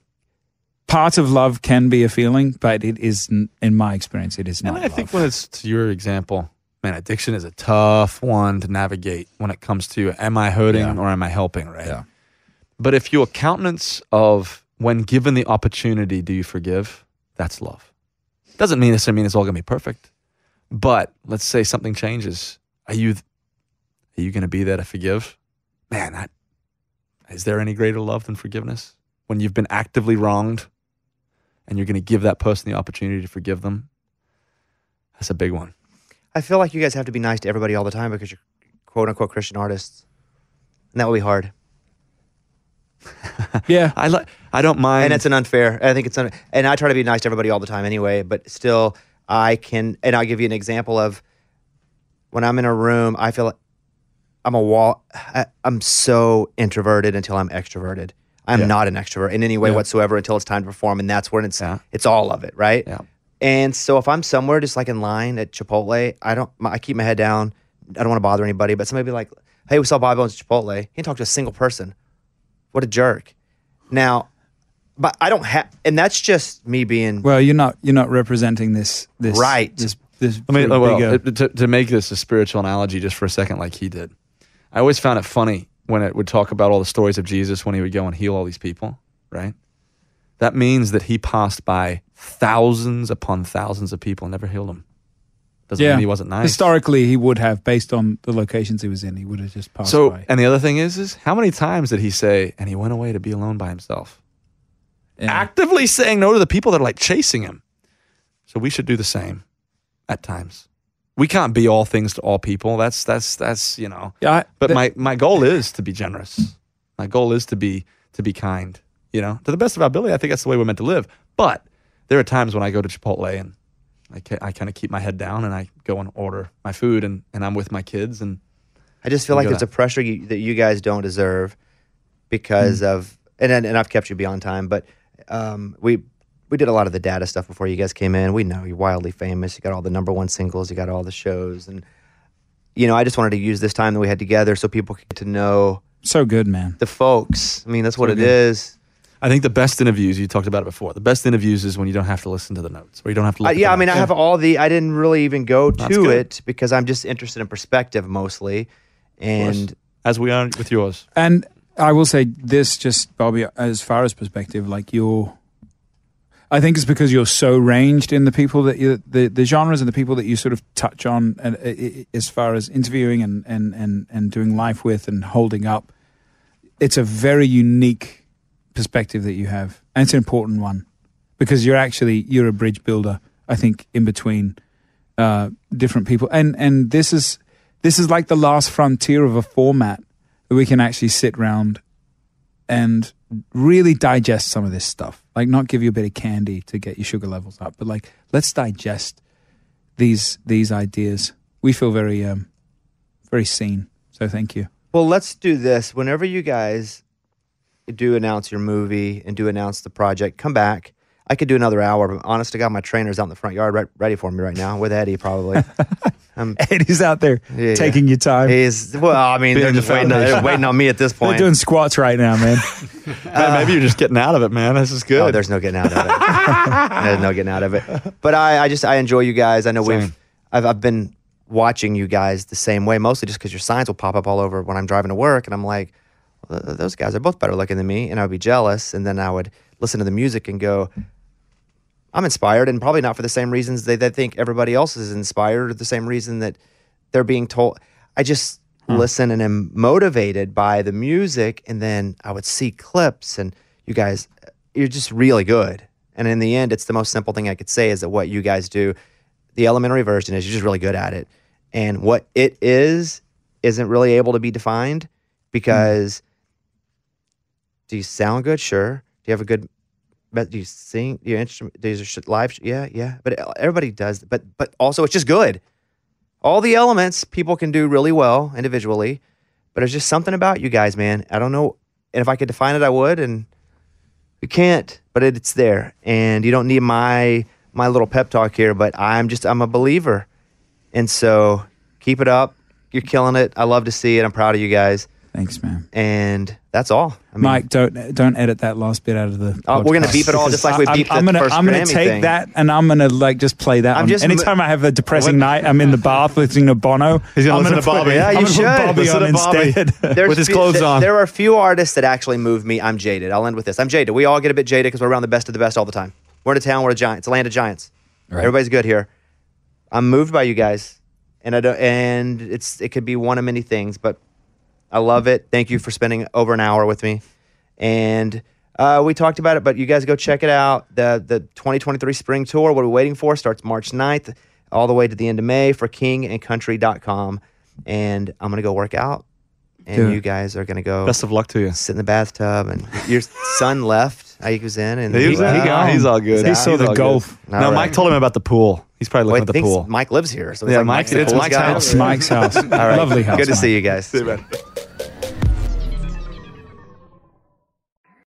Part of love can be a feeling, but it is, n- in my experience, it is not. And I think love. when it's to your example, man, addiction is a tough one to navigate when it comes to am I hurting Yeah. or am I helping, right? Yeah. But if your countenance of when given the opportunity, do you forgive? That's love. Doesn't mean necessarily mean it's all gonna be perfect. But let's say something changes. Are you are you gonna be there to forgive? Man, that is there any greater love than forgiveness? When you've been actively wronged and you're gonna give that person the opportunity to forgive them. That's a big one. I feel like you guys have to be nice to everybody all the time because you're quote unquote christian artists and that will be hard (laughs) yeah, I like. I don't mind. and it's an unfair. I think it's un, and I try to be nice to everybody all the time anyway. But still, I can, and I'll give you an example of when I'm in a room. I feel like I'm a wall. I, I'm so introverted until I'm extroverted. I'm Yeah. not an extrovert in any way Yeah. whatsoever until it's time to perform, and that's when it's Yeah. it's all of it, right? Yeah. And so if I'm somewhere just like in line at Chipotle, I don't. I keep my head down. I don't want to bother anybody. But somebody be like, "Hey, we saw Bobby Bones at Chipotle. He didn't talk to a single person. What a jerk." Now, but I don't have, and that's just me being Well, you're not you're not representing this this Right. This this I mean, well, bigger- uh, to, to make this a spiritual analogy just for a second, like he did, I always found it funny when it would talk about all the stories of Jesus when he would go and heal all these people, right? That means that he passed by thousands upon thousands of people and never healed them. Doesn't yeah. mean he wasn't nice. Historically, he would have based on the locations he was in. He would have just passed So, by. and the other thing is, is how many times did he say, and he went away to be alone by himself? Yeah. Actively saying no to the people that are like chasing him. So we should do the same at times. We can't be all things to all people. That's that's that's you know. Yeah, I- But th- my my goal is to be generous. My goal is to be to be kind. You know, to the best of our ability. I think that's the way we're meant to live. But there are times when I go to Chipotle and I ca- I kind of keep my head down and I go and order my food and and I'm with my kids and I just feel like go there's a pressure you, that you guys don't deserve because of and and and I've kept you beyond time, but um, we we did a lot of the data stuff before you guys came in. We know you're wildly famous. You got all the number one singles. You got all the shows, and you know I just wanted to use this time that we had together so people could get to know so good, man. the folks. I mean, that's what So it good. is. I think the best interviews you talked about it before. The best interviews is when you don't have to listen to the notes or you don't have to. Uh, Look at yeah, the I mean, I have all the. I didn't really even go That's to good. it because I'm just interested in perspective mostly, and as we are with yours. And I will say this, just Bobby, as far as perspective, like you're, I think it's because you're so ranged in the people that you, the the genres and the people that you sort of touch on, and uh, as far as interviewing and and and and doing life with and holding up, it's a very unique perspective that you have, and it's an important one because you're actually you're a bridge builder. I think in between uh, different people, and and this is this is like the last frontier of a format that we can actually sit round and really digest some of this stuff. Like not give you a bit of candy to get your sugar levels up, but like let's digest these these ideas. We feel very um very seen. So thank you. Well, let's do this. Whenever you guys do announce your movie and do announce the project, come back. I could do another hour, but honest to God, my trainer's out in the front yard re- ready for me right now with Eddie, probably. (laughs) um, Eddie's out there Yeah, taking your time. he's, well, I mean, Being they're the just waiting, foundation. they're waiting on me at this (laughs) point. They're doing squats right now, man. (laughs) Man, maybe you're just getting out of it, man. This is good. Oh, there's no getting out of it. there's no getting out of it. But I, I just, I enjoy you guys. I know Same. we've, I've, I've been watching you guys the same way, mostly just because your signs will pop up all over when I'm driving to work, and I'm like, well, th- those guys are both better looking than me, and I would be jealous, and then I would listen to the music and go, I'm inspired, and probably not for the same reasons they, they think everybody else is inspired, or the same reason that they're being told. I just hmm. listen and am motivated by the music, and then I would see clips, and you guys, you're just really good. And in the end, it's the most simple thing I could say is that what you guys do, the elementary version is you're just really good at it, and what it is isn't really able to be defined hmm. because do you sound good? Sure. Do you have a good do you sing? Do you instrument? You sh- live? Yeah, yeah. But uh, everybody does. But but also, it's just good. All the elements people can do really well individually, but there's just something about you guys, man. I don't know. And if I could define it, I would. And we can't. But it, it's there, and you don't need my my little pep talk here. But I'm just I'm a believer, and so keep it up. You're killing it. I love to see it. I'm proud of you guys, Thanks, man. and that's all. I mean, Mike, don't don't edit that last bit out of the. Oh, we're gonna beep it all just like we I- beeped I'm, the gonna, I'm gonna take thing. that and I'm gonna like just play that. I'm just- Anytime I have a depressing night, I'm in the bath listening to Bono. He's gonna I'm listen to put- Bobby. Yeah, I'm you should. Bobby Listen on to Bobby. instead. (laughs) There's With his few- clothes th- on. There are a few artists that actually move me. I'm jaded. I'll end with this. I'm jaded. We all get a bit jaded because we're around the best of the best all the time. We're in a town. We're a giant. It's a land of giants. Right. Everybody's good here. I'm moved by you guys, and I don't, and it's it could be one of many things, but I love it. Thank you for spending over an hour with me, and. Uh, we talked about it, but you guys go check it out. The the 2023 spring tour, what are we waiting for? Starts March 9th all the way to the end of May for kingandcountry.com. And I'm going to go work out. And you guys are going to go Best of luck to you. sit in the bathtub. And your son (laughs) left. I was in. And He was he- in. he- gone. He's all good. He saw He's the all good. golf. All No, right. Mike told him about the pool. He's probably Well, looking I at the pool. Mike lives here. So it's Yeah, like Mike- the it's Mike's guy. house. It's Mike's house. All right. Lovely house. Good to Mike. see you guys.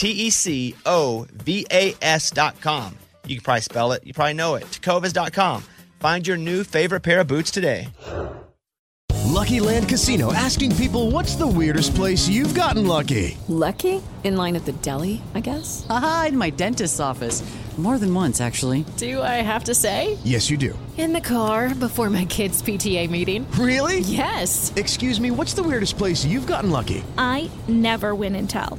T E C O V A com. You can probably spell it, you probably know it. Tecovas dot com. Find your new favorite pair of boots today. Lucky Land Casino asking people what's the weirdest place you've gotten lucky? Lucky? In line at the deli, I guess? Haha, in my dentist's office. More than once, actually. Do I have to say? Yes, you do. In the car before my kids' PTA meeting. Really? Yes. Excuse me, what's the weirdest place you've gotten lucky? I never win and tell.